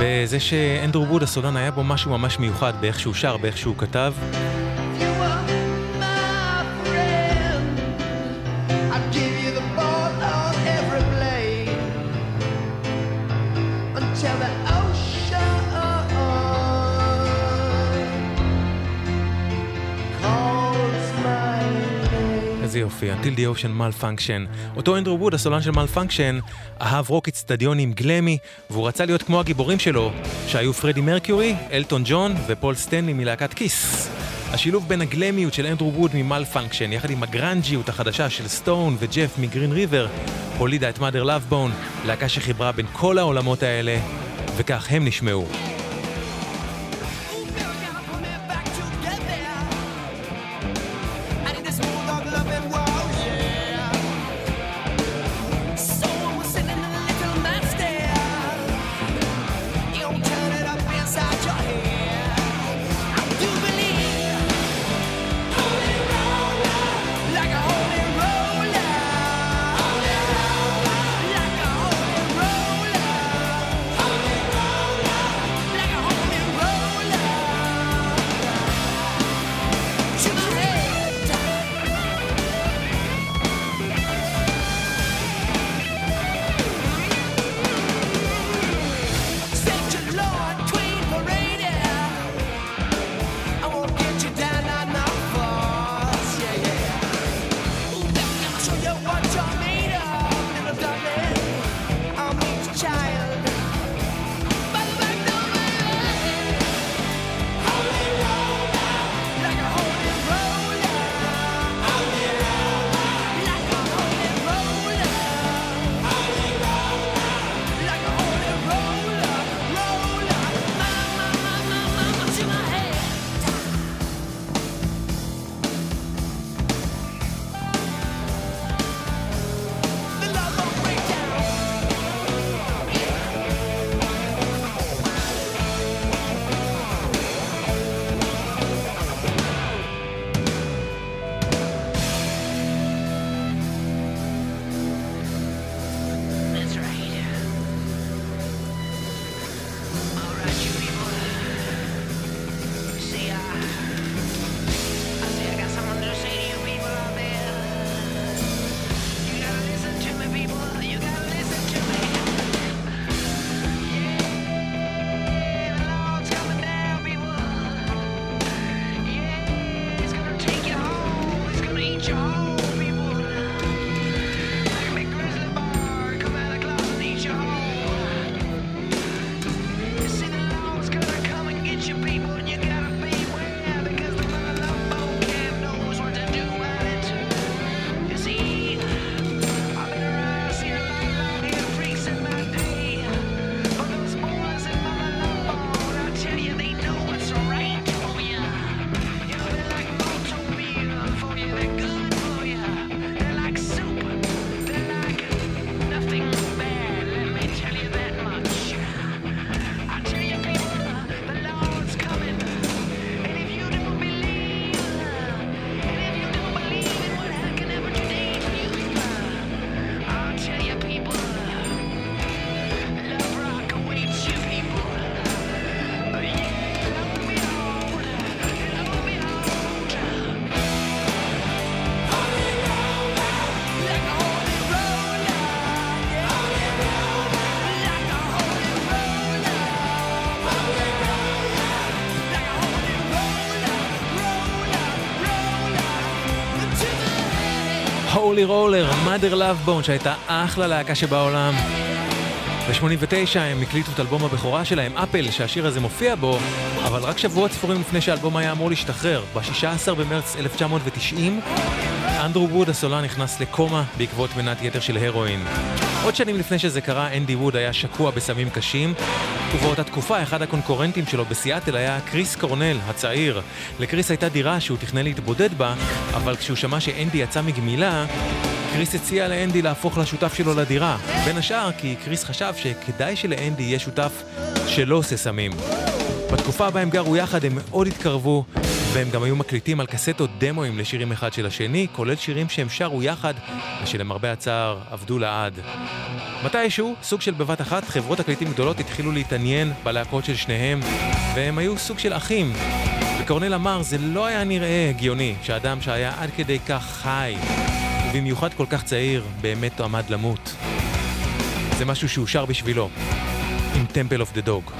בזה שאנדרו ווד הסולן היה בו משהו ממש מיוחד באיך שהוא שר, באיך שהוא כתב. יופי, Until the Ocean Malfunkshun. אותו אנדרו ווד, הסולן של Malfunkshun, אהב רוק אצטדיונים גלמי, והוא רצה להיות כמו הגיבורים שלו, שהיו פרדי מרקיורי, אלטון ג'ון ופול סטנלי מלהקת Kiss. השילוב בין הגלמיות של אנדרו ווד מ Malfunkshun יחד עם הגרנג'יות החדשה של סטון וג'ף מ Green River הולידה את Mother Love Bone, להקה שחיברה בין כל העולמות האלה, וכך הם נשמעו. הולי רולר, mother love bone, שהייתה אחלה להקה שבעולם. ב-89 הם הקליטו את אלבום הבכורה שלהם, אפל, שהשיר הזה מופיע בו, אבל רק שבועות ספורים לפני שהאלבום היה אמור להשתחרר, ב-16 במרץ 1990, אנדרו ווד הסולן נכנס לקומה בעקבות מנת יתר של הרואין. עוד שנים לפני שזה קרה, אנדי ווד היה שקוע בסמים קשים, ובאותה תקופה אחד הקונקורנטים שלו בסיאטל היה קריס קורנל, הצעיר. לקריס הייתה דירה שהוא תכנן להתבודד בה, אבל כשהוא שמע שאנדי יצא מגמילה, קריס הציע לאנדי להפוך לשותף שלו לדירה. בין השאר כי קריס חשב שכדאי שלאנדי יהיה שותף שלא עושה סמים. בתקופה בה הם גרו יחד הם מאוד התקרבו, והם גם היו מקליטים על קסטות דמוים לשירים אחד של השני, כולל שירים שהם שרו יחד, ושלמרבה הצער עבדו לעד. מתישהו, סוג של בבת אחת, חברות תקליטים גדולות התחילו להתעניין בלהקות של שניהם, והם היו סוג של אחים. וקורנל אמר, זה לא היה נראה הגיוני שאדם שהיה עד כדי כך חי, ובמיוחד כל כך צעיר, באמת עמד למות. זה משהו שהוא שר בשבילו, עם Temple of the Dog.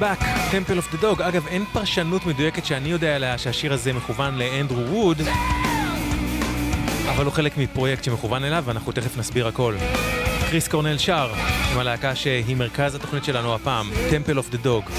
Back, Temple of the Dog. אגב, אין פרשנות מדויקת שאני יודע עליה שהשיר הזה מכוון לאנדרו ווד, אבל הוא חלק מפרויקט שמכוון אליו, ואנחנו תכף נסביר הכל. קריס קורנל שר, עם הלהקה שהיא מרכז התוכנית שלנו הפעם, Temple of the Dog.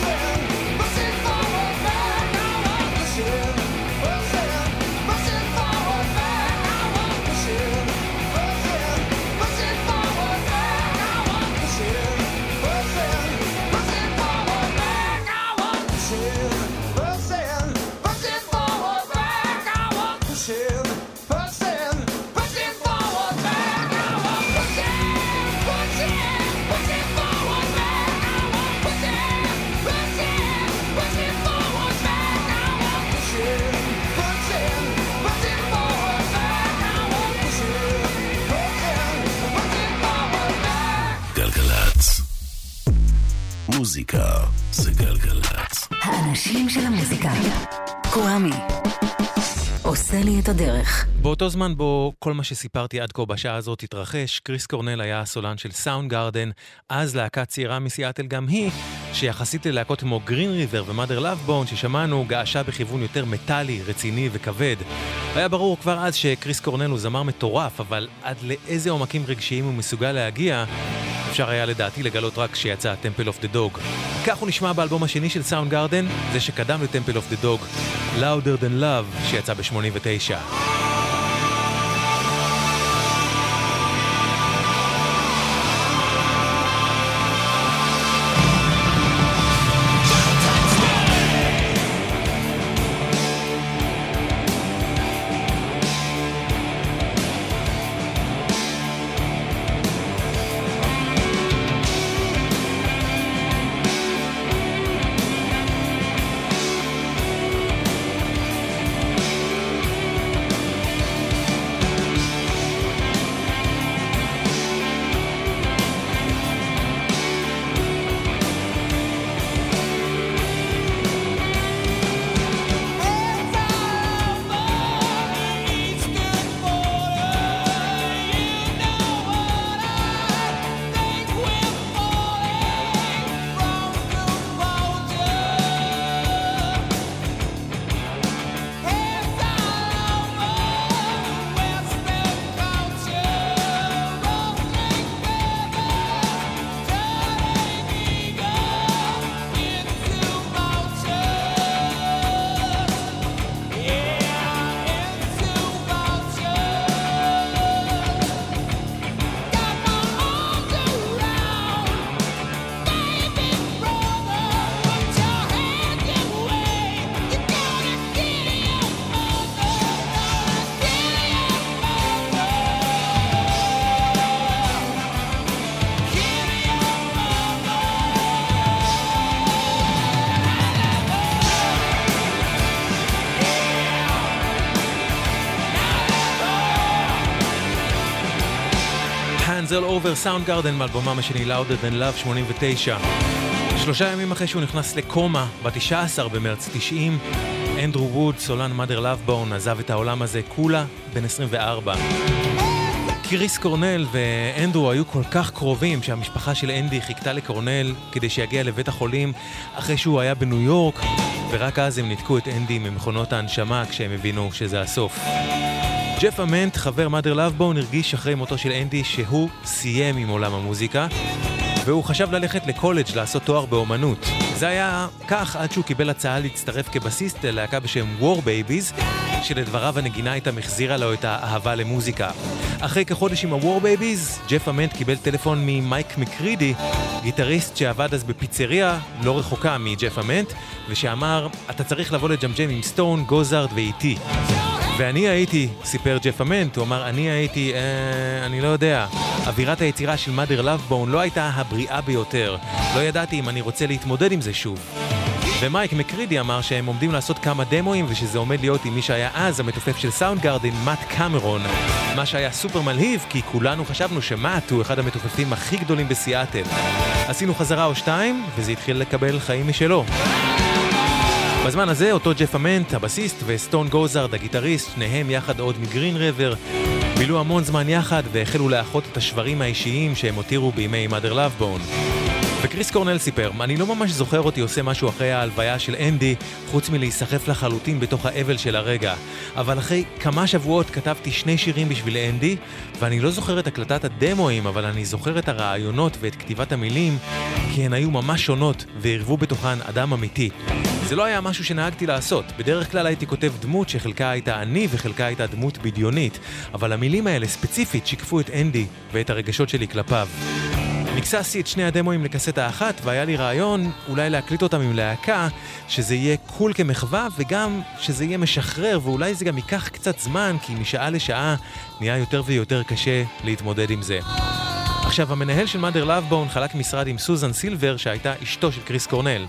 הדרך. באותו זמן בו כל מה שסיפרתי עד כה בשעה הזאת התרחש, קריס קורנל היה הסולן של Soundgarden, אז להקה צעירה מסיאטל גם היא, שיחסית ללהקות כמו Green River ו Mother Love Bone ששמענו, געשה בכיוון יותר מטאלי, רציני וכבד. היה ברור כבר אז שקריס קורנל הוא זמר מטורף, אבל עד לאיזה עומקים רגשיים הוא מסוגל להגיע, אפשר היה לדעתי לגלות רק כשיצא Temple Of The Dog. כך הוא נשמע באלבום השני של Soundgarden, זה שקדם לטמפל אוף דה דוג, Louder Than Love, שיצא ב-89. Hands All Over Sound Garden מאלבומם השני Louder Than Love 89. שלושה ימים אחרי שהוא נכנס לקומה, ב-19 במרץ 90, אנדרו ווד, סולן מאדר לאבבון, עזב את העולם הזה כולה בן 24. קריס קורנל ואנדרו היו כל כך קרובים שהמשפחה של אנדי חיכתה לקורנל כדי שיגיע לבית החולים אחרי שהוא היה בניו יורק ורק אז הם ניתקו את אנדי ממכונות ההנשמה כשהם הבינו שזה הסוף. ג'ף אמנט, חבר Mother Love Bone, הרגיש אחרי מותו של אנדי שהוא סיים עם עולם המוזיקה והוא חשב ללכת לקולג' לעשות תואר באומנות. זה היה כך עד שהוא קיבל הצעה להצטרף כבסיסט ללהקה בשם War Babies, שלדבריו הנגינה איתם החזירה לו את האהבה למוזיקה. אחרי כחודש עם ה-War Babies, ג'ף אמנט קיבל טלפון ממייק מקרידי, גיטריסט שעבד אז בפיצריה לא רחוקה מג'ף אמנט, ושאמר, אתה צריך לבוא לג'מג'ם עם סטון, גוזארד ואיתי. ואני הייתי, סיפר ג'ף אמנט, הוא אמר, אני הייתי, אה, אני לא יודע. אווירת היצירה של מאדר לאבבון לא הייתה הבריאה ביותר. לא ידעתי אם אני רוצה להתמודד עם זה שוב. ומייק מקרידי אמר שהם עומדים לעשות כמה דמואים ושזה עומד להיות עם מי שהיה אז המתופף של סאונד גארדן, מאט קמרון. מה שהיה סופר מלהיב כי כולנו חשבנו שמאט הוא אחד המתופפים הכי גדולים בסיאטל. עשינו חזרה או שתיים וזה התחיל לקבל חיים משלו. בזמן הזה אותו ג'ף אמנט, הבסיסט, וסטון גוזארד, הגיטריסט, שניהם יחד עוד מגרין רבר, בילו המון זמן יחד והחלו לאחות את השברים האישיים שהם הותירו בימי מאדר לאבבון. וקריס קורנל סיפר, אני לא ממש זוכר אותי עושה משהו אחרי ההלוויה של אנדי, חוץ מלהיסחף לחלוטין בתוך האבל של הרגע. אבל אחרי כמה שבועות כתבתי שני שירים בשביל אנדי, ואני לא זוכר את הקלטת הדמואים, אבל אני זוכר את הרעיונות ואת כתיבת המילים, כי הן היו ממש שונות, ועירבו בתוכן אדם אמיתי. זה לא היה משהו שנהגתי לעשות. בדרך כלל הייתי כותב דמות שחלקה הייתה אני וחלקה הייתה דמות בדיונית, אבל המילים האלה ספציפית שיקפו את אנדי ואת הרגשות שלי כלפיו. נקססתי את שני הדמואים לקסטה אחת, והיה לי רעיון אולי להקליט אותם עם להקה, שזה יהיה קול כמחווה, וגם שזה יהיה משחרר, ואולי זה גם ייקח קצת זמן, כי משעה לשעה נהיה יותר ויותר קשה להתמודד עם זה. עכשיו, המנהל של Mother Love Bone חלק משרד עם סוזן סילבר, שהייתה אשתו של קריס קורנל.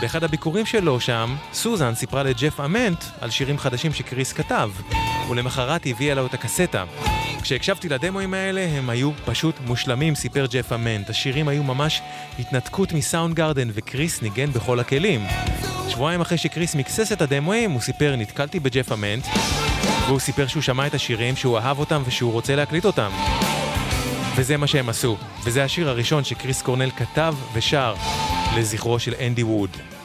באחד הביקורים שלו שם, סוזן סיפרה לג'ף אמנט על שירים חדשים שקריס כתב, ולמחרת הביאה לו את הקסטה. כשהקשבתי לדמואים האלה, הם היו פשוט מושלמים, סיפר ג'ף אמנט. השירים היו ממש התנתקות מ Soundgarden, וקריס ניגן בכל הכלים. שבועיים אחרי שקריס מקסס את הדמואים, הוא סיפר, נתקלתי בג'ף אמנט, והוא סיפר שהוא שמע את השירים, שהוא אהב אותם ושהוא רוצה להקליט אותם. וזה מה שהם עשו, וזה השיר הראשון שקריס קורנל כתב ושר. לזכרו של אנדי ווד.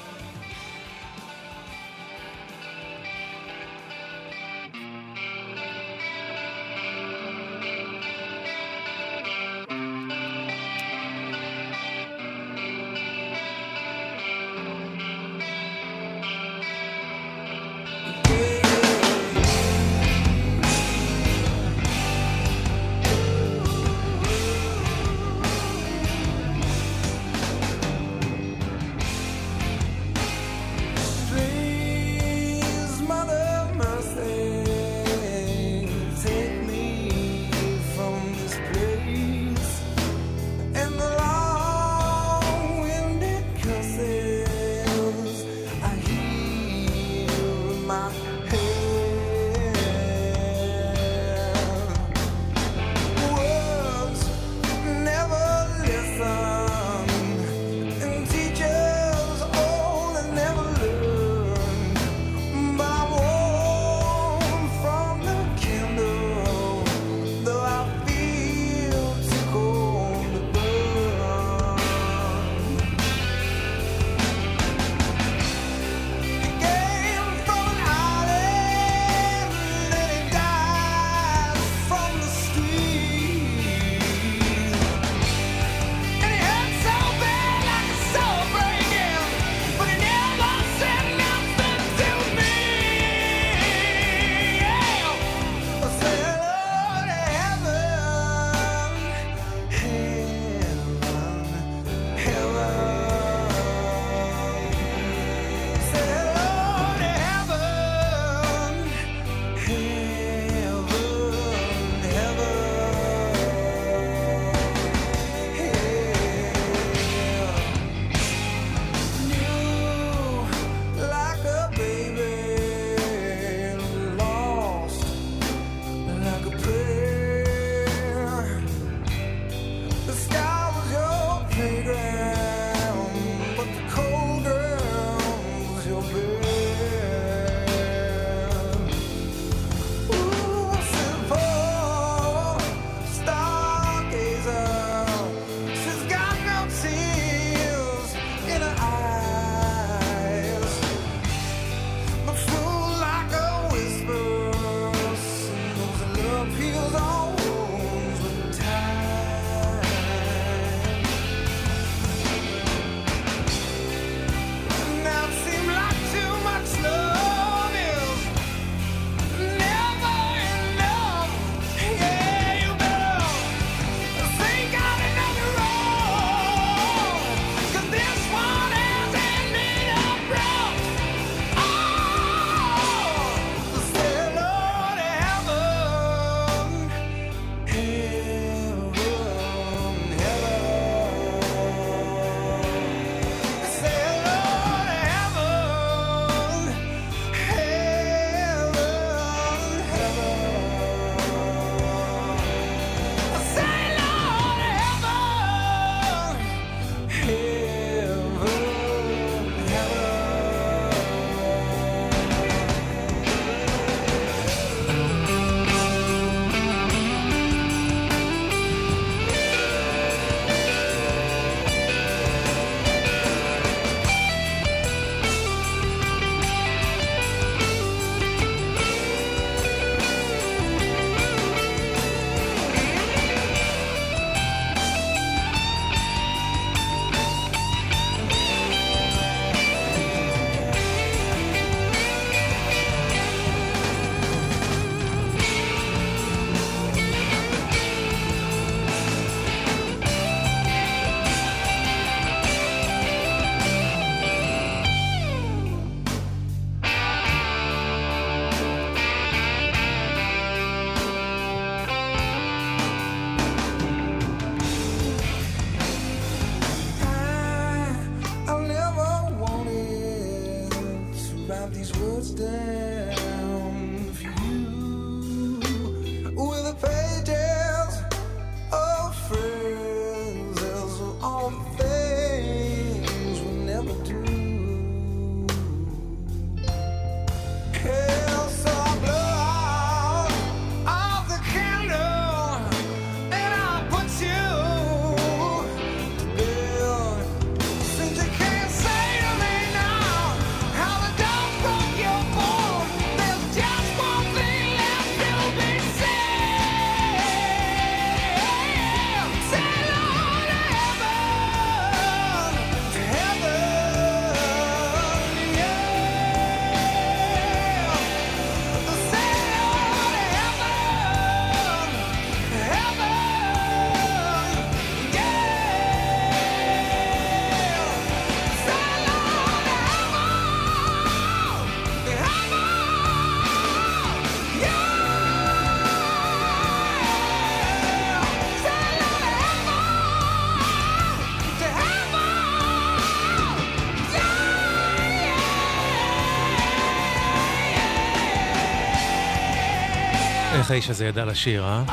האיש הזה ידע לשיר, אה?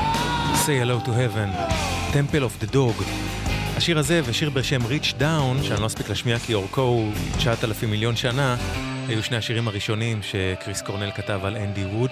Say Hello to Heaven, Temple of the Dog. השיר הזה ושיר בשם Reach Down, שאני לא אספיק להשמיע כי אורכו הוא 9,000 מיליון שנה, היו שני השירים הראשונים שקריס קורנל כתב על אנדי ווד.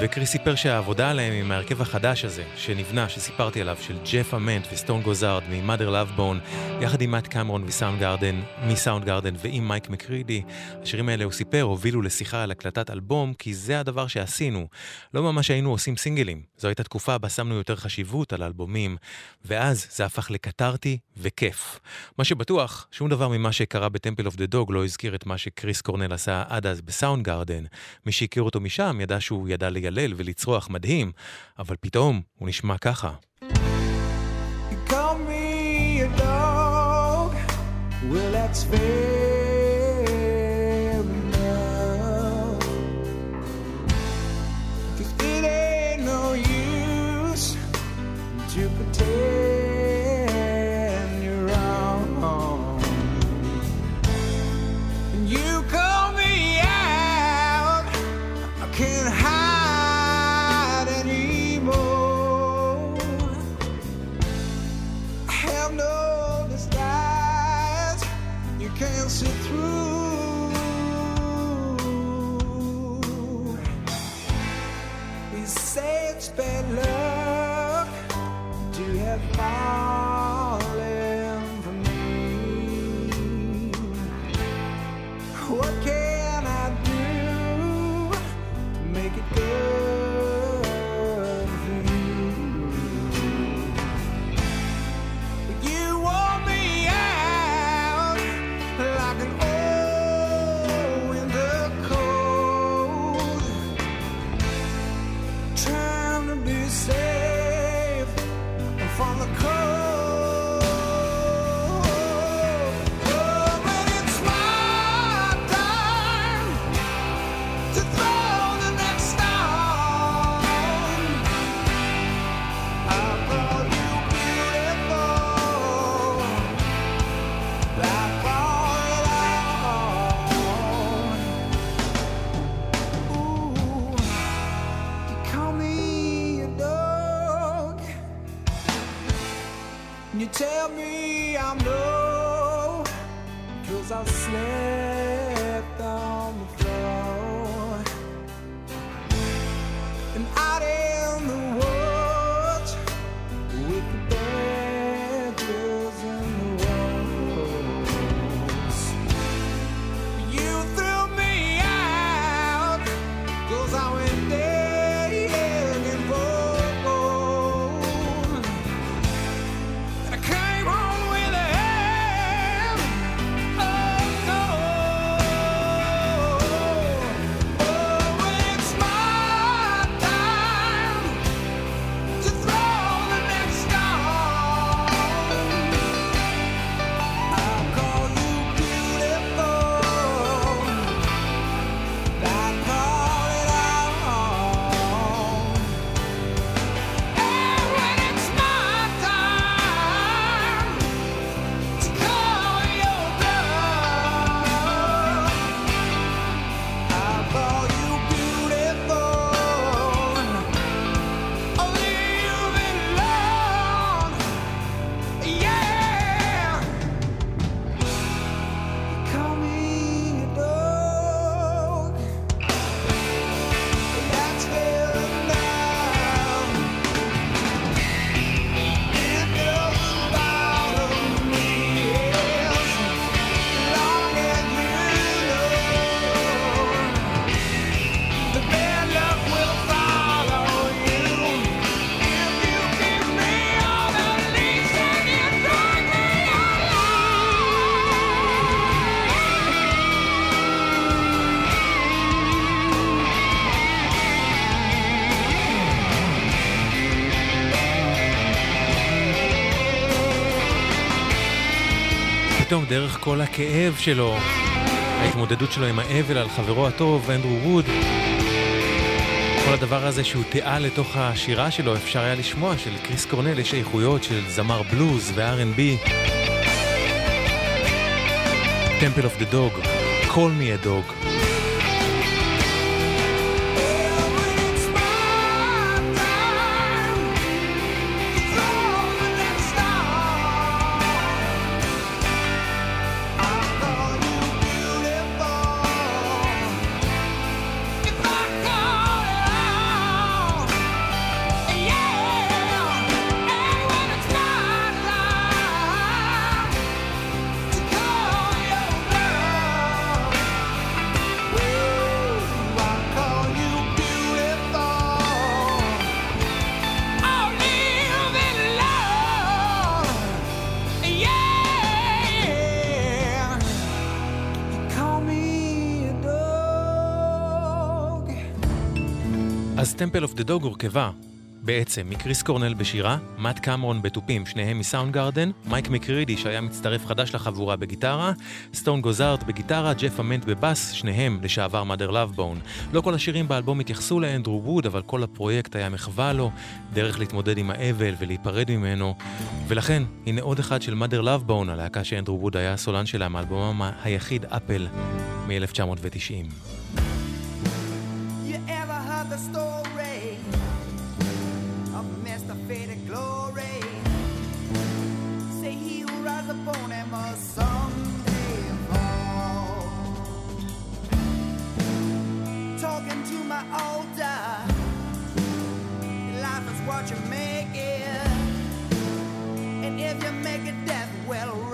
וקריס סיפר שהעבודה עליהם עם ההרכב החדש הזה, שנבנה, שסיפרתי עליו, של ג'ף אמנט וסטון גוזארד מ-Mother Love Bone, יחד עם מאט קמרון ו-Soundgarden, מ-Soundgarden ועם מייק מקרידי, השירים האלה, הוא סיפר, הובילו לשיחה על הקלטת אלבום, כי זה הדבר שעשינו. לא ממש היינו עושים סינגלים. זו הייתה תקופה בה שמנו יותר חשיבות על אלבומים, ואז זה הפך לקתרטי וכיף. מה שבטוח, שום דבר ממה שקרה ב-Temple of the Dog לא הזכיר את מה שקריס קורנל עשה עד אז ב-Soundgarden. מי שהכיר אותו משם ידע שהוא ידע ליילל ולצרוח מדהים, אבל פתאום הוא נשמע ככה. Well, that's fair about דרך כל הכאב שלו, ההתמודדות שלו עם האבל על חברו הטוב, אנדרו ווד, כל הדבר הזה שהוא תיאה לתוך השירה שלו, אפשר היה לשמוע של קריס קורנל, יש איכויות של זמר בלוז ו-R&B. Temple of the Dog, Call me a dog. Temple of the Dog הורכבה בעצם מקריס קורנל בשירה, מאט קמרון בתופים, שניהם מ-Soundgarden, מייק מקרידי שהיה מצטרף חדש לחבורה בגיטרה, סטון גוזארט בגיטרה, ג'ף אמנט בבאס, שניהם לשעבר מאדר לאבבון. לא כל השירים באלבום התייחסו לאנדרו ווד, אבל כל הפרויקט היה מחווה לו, דרך להתמודד עם האבל ולהיפרד ממנו. ולכן, הנה עוד אחד של Mother Love Bone, הלהקה שאנדרו ווד היה הסולן שלה מאלבומם היחיד, Apple, מ-1990. You ever heard the story well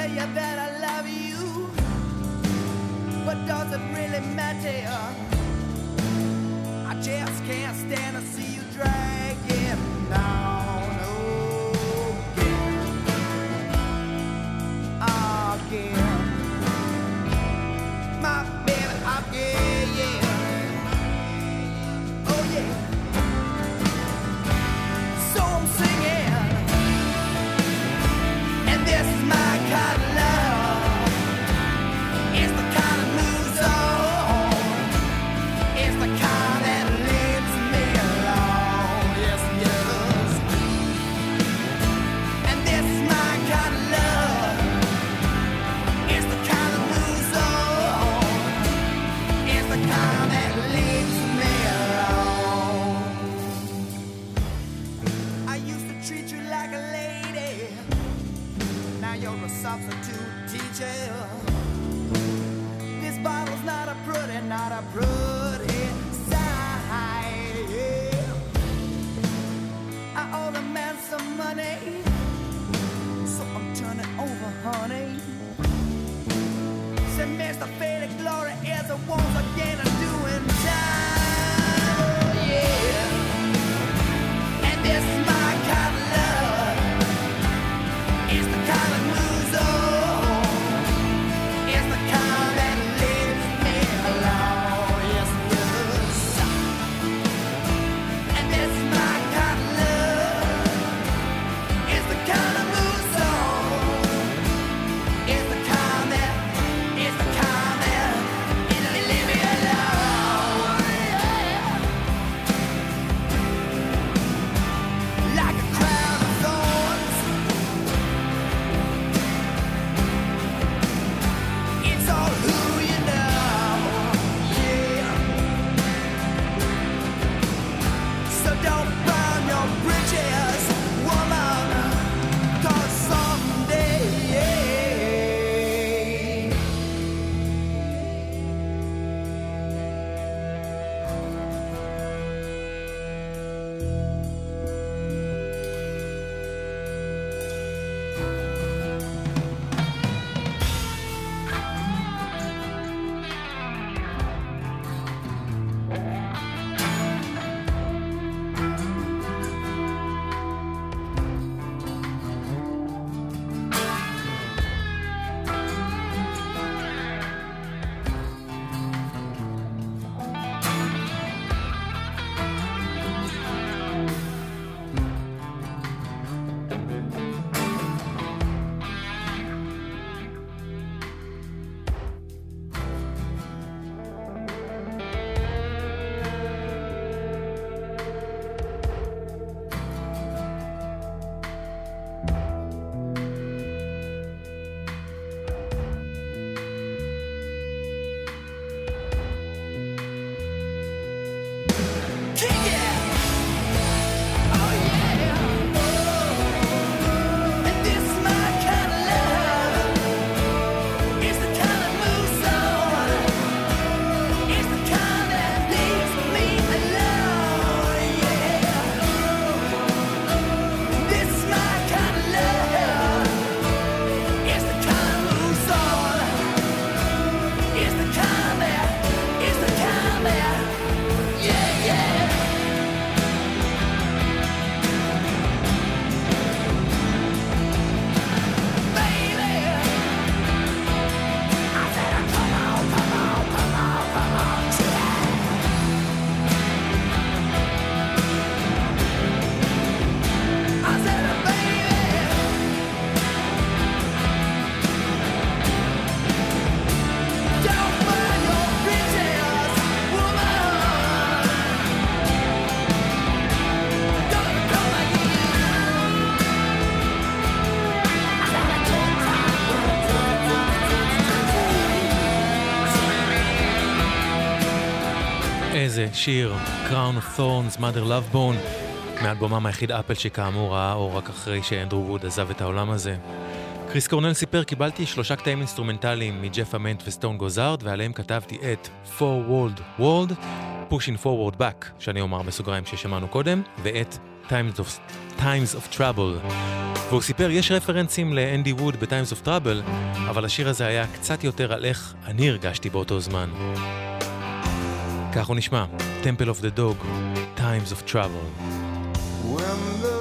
tell you that I love you, but does it really matter? I just can't stand to see you dragging walls. שיר Crown of Thorns, Mother Love Bone, מאלבומם היחיד Apple שכאמור ראה אור רק אחרי שאנדרו ווד עזב את העולם הזה. קריס קורנל סיפר, קיבלתי שלושה קטעים אינסטרומנטליים מג'ף אמנט וסטון גוזארד, ועליהם כתבתי את Forward World, Pushing Forward Back, שאני אומר בסוגריים ששמענו קודם, ואת Times of, Times of Trouble. והוא סיפר, יש רפרנסים לאנדי ווד ב-Times of Trouble, אבל השיר הזה היה קצת יותר על איך אני הרגשתי באותו זמן. כך הוא נשמע, Temple of the Dog, Times of Trouble. When the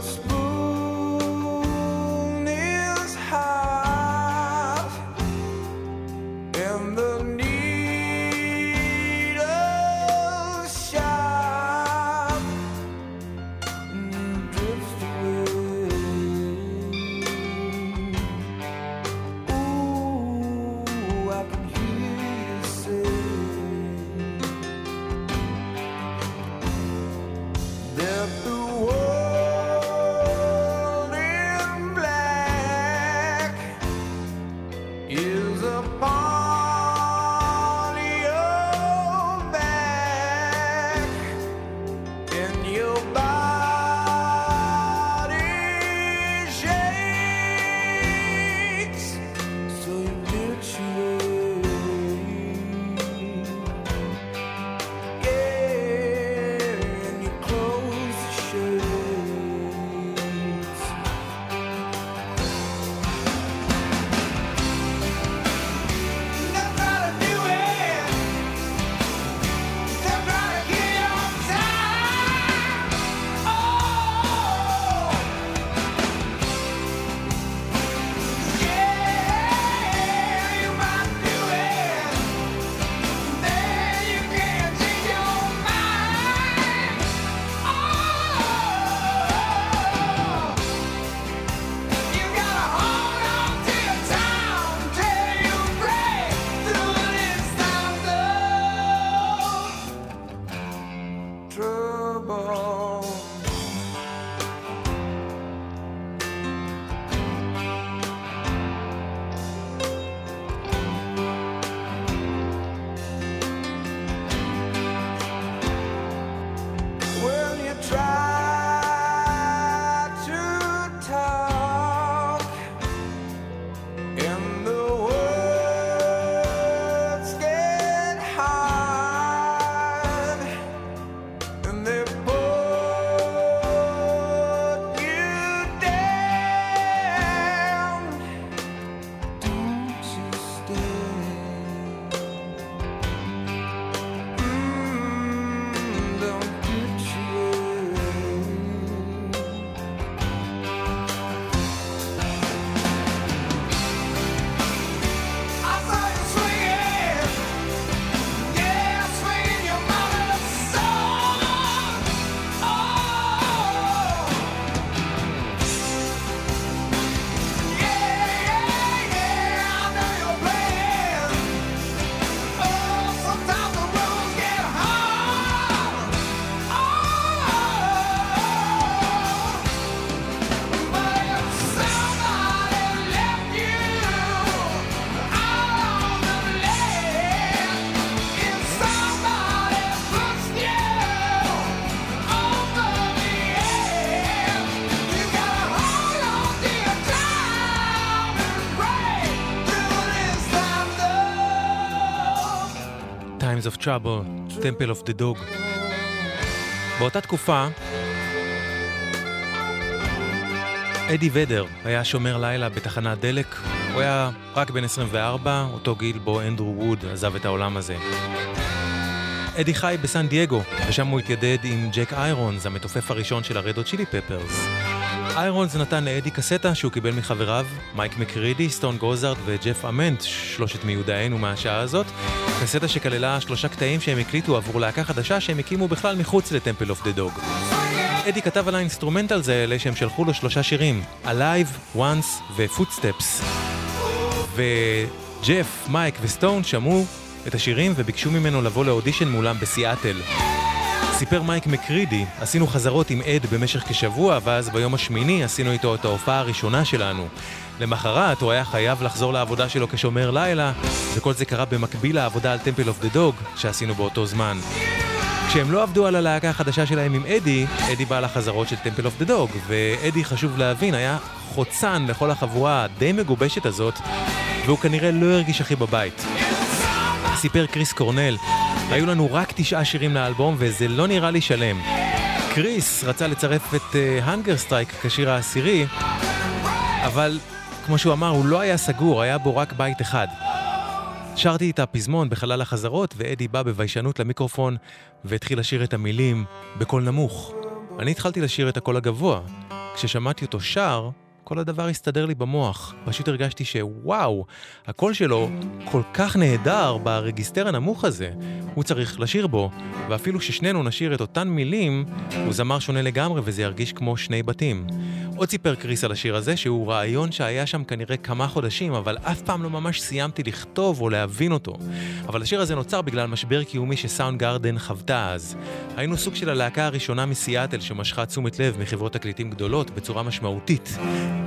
Trouble, Temple of the Dog. באותה תקופה, אדי ודר היה שומר לילה בתחנת דלק. הוא היה רק בן 24, אותו גיל בו אנדרו ווד עזב את העולם הזה. אדי חי בסן דייגו, ושם הוא התיידד עם ג'ק איירונס, המתופף הראשון של ה-Red Hot Chili Peppers. איירונס נתן לאדי קסטה שהוא קיבל מחבריו, מייק מקרידי, סטון גוזארד וג'ף אמנט, שלושת מיודענו מהשעה הזאת, קסטה שכללה שלושה קטעים שהם הקליטו עבור להקה חדשה שהם הקימו בכלל מחוץ ל-Temple of the Dog. אדי כתב על ה-instrumentals האלה שהם שלחו לו שלושה שירים, Alive, Once ו-Footsteps. וג'ף, מייק וסטון שמעו את השירים וביקשו ממנו לבוא לאודישן מולם בסיאטל. סיפר מייק מקרידי, עשינו חזרות עם אד במשך כשבוע, ואז ביום השמיני עשינו איתו את ההופעה הראשונה שלנו. למחרת הוא היה חייב לחזור לעבודה שלו כשומר לילה, וכל זה קרה במקביל לעבודה על Temple of the Dog שעשינו באותו זמן. כשהם לא עבדו על הלהקה החדשה שלהם עם אדי, אדי בא לחזרות של Temple of the Dog, ואדי, חשוב להבין, היה חוצן לכל החבורה הדי מגובשת הזאת, והוא כנראה לא הרגיש הכי בבית. סיפר קריס קורנל, היו לנו רק תשעה שירים לאלבום וזה לא נראה לי שלם. קריס רצה לצרף את Hunger Strike כשיר העשירי, אבל כמו שהוא אמר, הוא לא היה סגור, היה בו רק בית אחד. שרתי את הפזמון בחלל החזרות, ואדי בא בביישנות למיקרופון והתחיל לשיר את המילים בקול נמוך. אני התחלתי לשיר את הקול הגבוה. כששמעתי אותו שר, כל הדבר הסתדר לי במוח. פשוט הרגשתי שוואו, הקול שלו כל כך נהדר ברגיסטר הנמוך הזה. הוא צריך לשיר בו, ואפילו ששנינו נשיר את אותן מילים, הוא זמר שונה לגמרי וזה ירגיש כמו שני בתים. עוד סיפר קריס על השיר הזה, שהוא רעיון שהיה שם כנראה כמה חודשים, אבל אף פעם לא ממש סיימתי לכתוב או להבין אותו. אבל השיר הזה נוצר בגלל משבר קיומי שסאונד גרדן חוותה אז. היינו סוג של הלהקה הראשונה מסיאטל שמשכה תשומת לב מחברות תקליטים גדולות בצורה משמעותית.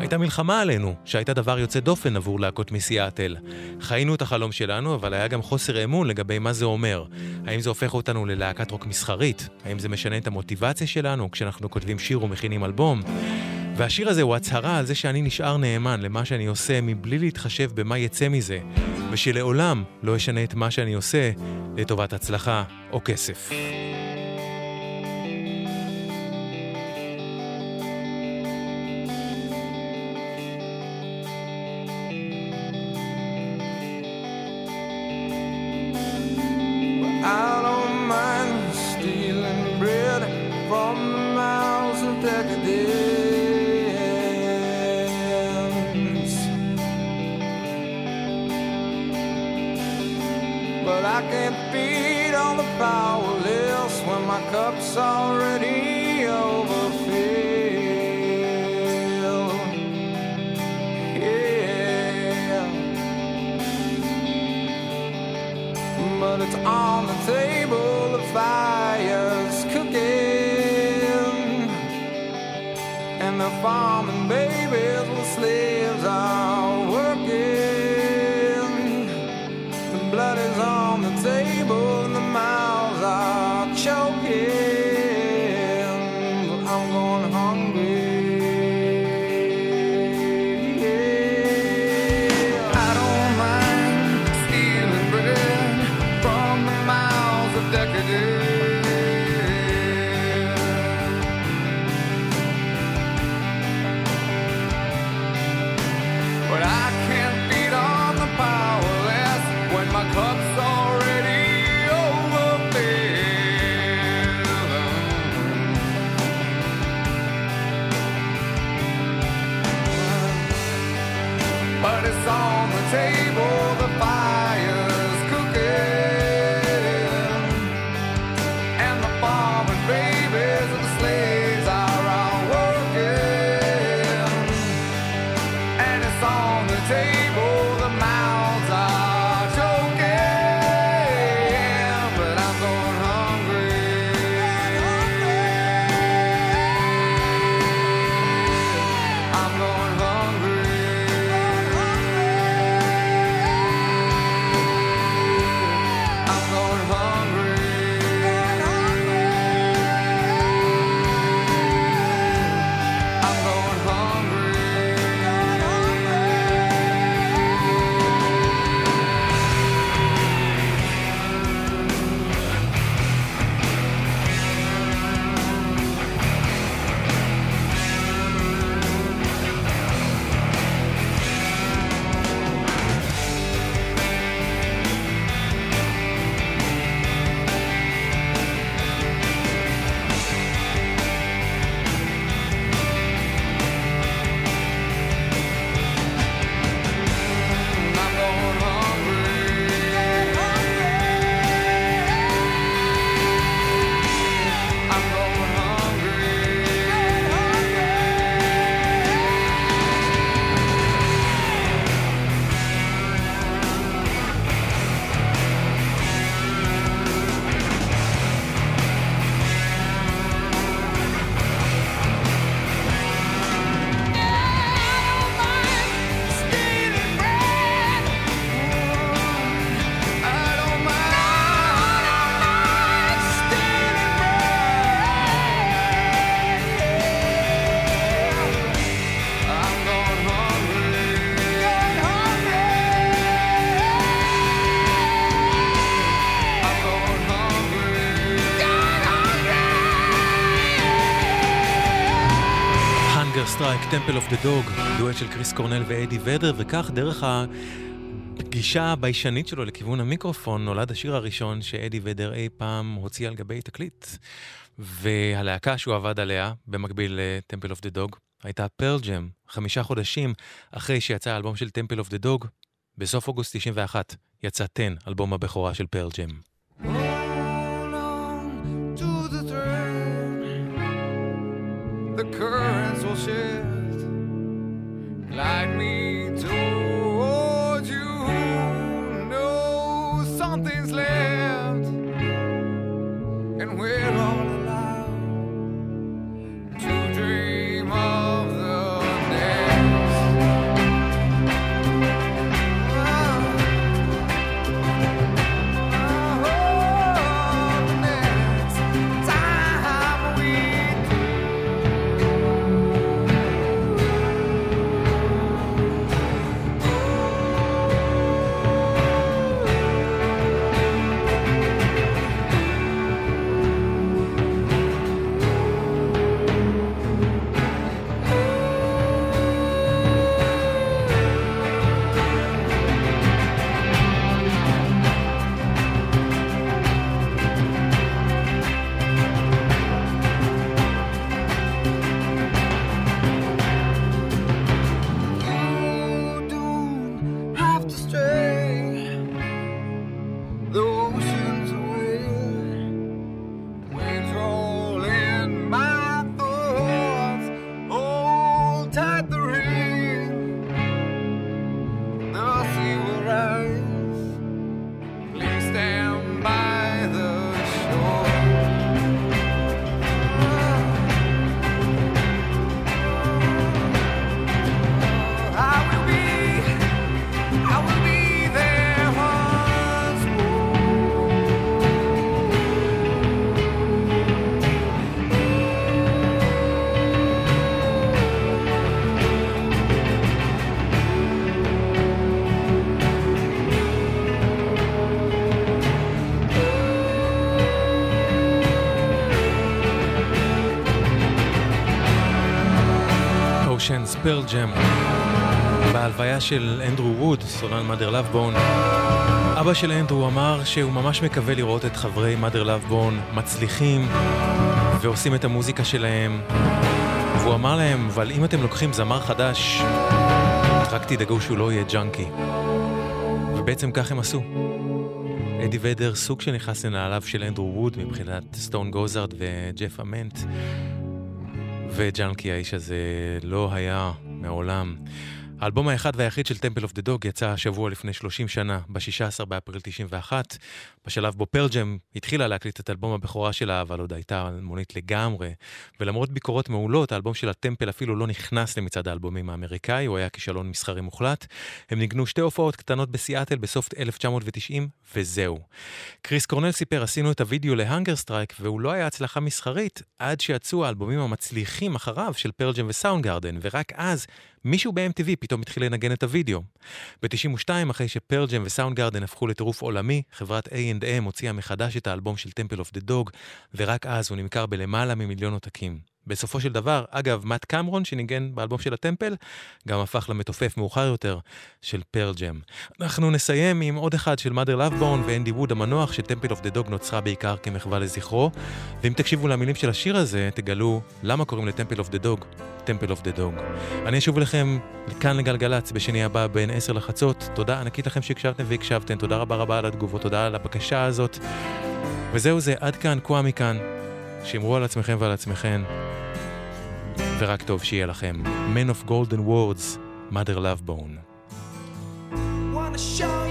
הייתה מלחמה עלינו, שהייתה דבר יוצא דופן עבור להקות מסיאטל. חיינו את החלום שלנו, אבל היה גם חוסר אמון לגבי מה זה אומר. האם זה הופך אותנו ללהקת רוק מסחרית? האם זה משנה את המוטיבציה שלנו כשאנחנו כותבים שיר ומכינים אלבום? והשיר הזה הוא הצהרה על זה שאני נשאר נאמן למה שאני עושה מבלי להתחשב במה יצא מזה, ושלעולם לא אשנה את מה שאני עושה לטובת הצלחה או כסף. But it's on the table, the fire's cooking, and the farming babies Dog, דואט של קריס קורנל ואדי ודר, וכך דרך הפגישה הביישנית שלו לכיוון המיקרופון נולד השיר הראשון שאדי ודר אי פעם הוציא על גבי תקליט. והלהקה שהוא עבד עליה, במקביל ל-Temple of the Dog, הייתה Pearl Jam, חמישה חודשים אחרי שיצא האלבום של Temple of the Dog, בסוף אוגוסט 91 יצא 10, אלבום הבכורה של Pearl Jam. the thread. פרל ג'ם. בהלוויה של אנדרו ווד, סולן מאדר לאבבון, אבא של אנדרו אמר שהוא ממש מקווה לראות את חברי מאדר לאבבון מצליחים ועושים את המוזיקה שלהם. והוא אמר להם, אבל אם אתם לוקחים זמר חדש, רק תדאגו שהוא לא יהיה ג'אנקי. ובעצם כך הם עשו. אדי ודר סוג שנכנס לנעליו של אנדרו ווד מבחינת סטון גוזארד וג'ף אמנט. וג'אנקי האיש הזה לא היה מעולם. האלבום האחד והיחיד של Temple of the Dog יצא השבוע לפני 30 שנה, ב-16 באפריל 91, בשלב בו Pearl Jam התחילה להקליט את אלבום הבכורה שלה, אבל עוד הייתה אלמונית לגמרי. ולמרות ביקורות מעולות, האלבום של ה-Temple אפילו לא נכנס למצעד האלבומים האמריקאי, הוא היה כישלון מסחרי מוחלט. הם ניגנו שתי הופעות קטנות בסיאטל בסוף 1990, וזהו. קריס קורנל סיפר, עשינו את הוידאו ל-Hunger Strike, והוא לא היה הצלחה מסחרית, עד שיצאו האלבומים המצליחים אחריו של Pearl Jam ו-Soundgarden, ורק אז מישהו ב-MTV פתאום התחיל לנגן את הוידאו. ב-92, אחרי שפרל ג'ם וסאונדגארדן הפכו לטירוף עולמי, חברת A&M הוציאה מחדש את האלבום של Temple of the Dog, ורק אז הוא נמכר בלמעלה ממיליון עותקים. בסופו של דבר, אגב, מאט קמרון שניגן באלבום של ה Temple, גם הפך למתופף מאוחר יותר של פרל ג'ם. אנחנו נסיים עם עוד אחד של מאדר לאב בון ואנדי ווד המנוח, ש Temple of the Dog נוצרה בעיקר כמחווה לזכרו, ואם תקשיבו למילים של השיר הזה, תגלו למה קוראים ל Temple of the Dog טמפל אוף דה דוג. אני אשוב אליכם כאן לגלגלצ בשני הבא בין 10 לחצות. תודה ענקית לכם שהקשבתם והקשבתם, תודה רבה רבה על התגובות, תודה על הבקשה הזאת. וזהו זה, עד כאן. שמרו על עצמכם ועל עצמכם, ורק טוב שיהיה לכם. Man of Golden Words, Mother Love Bone. Wanna show you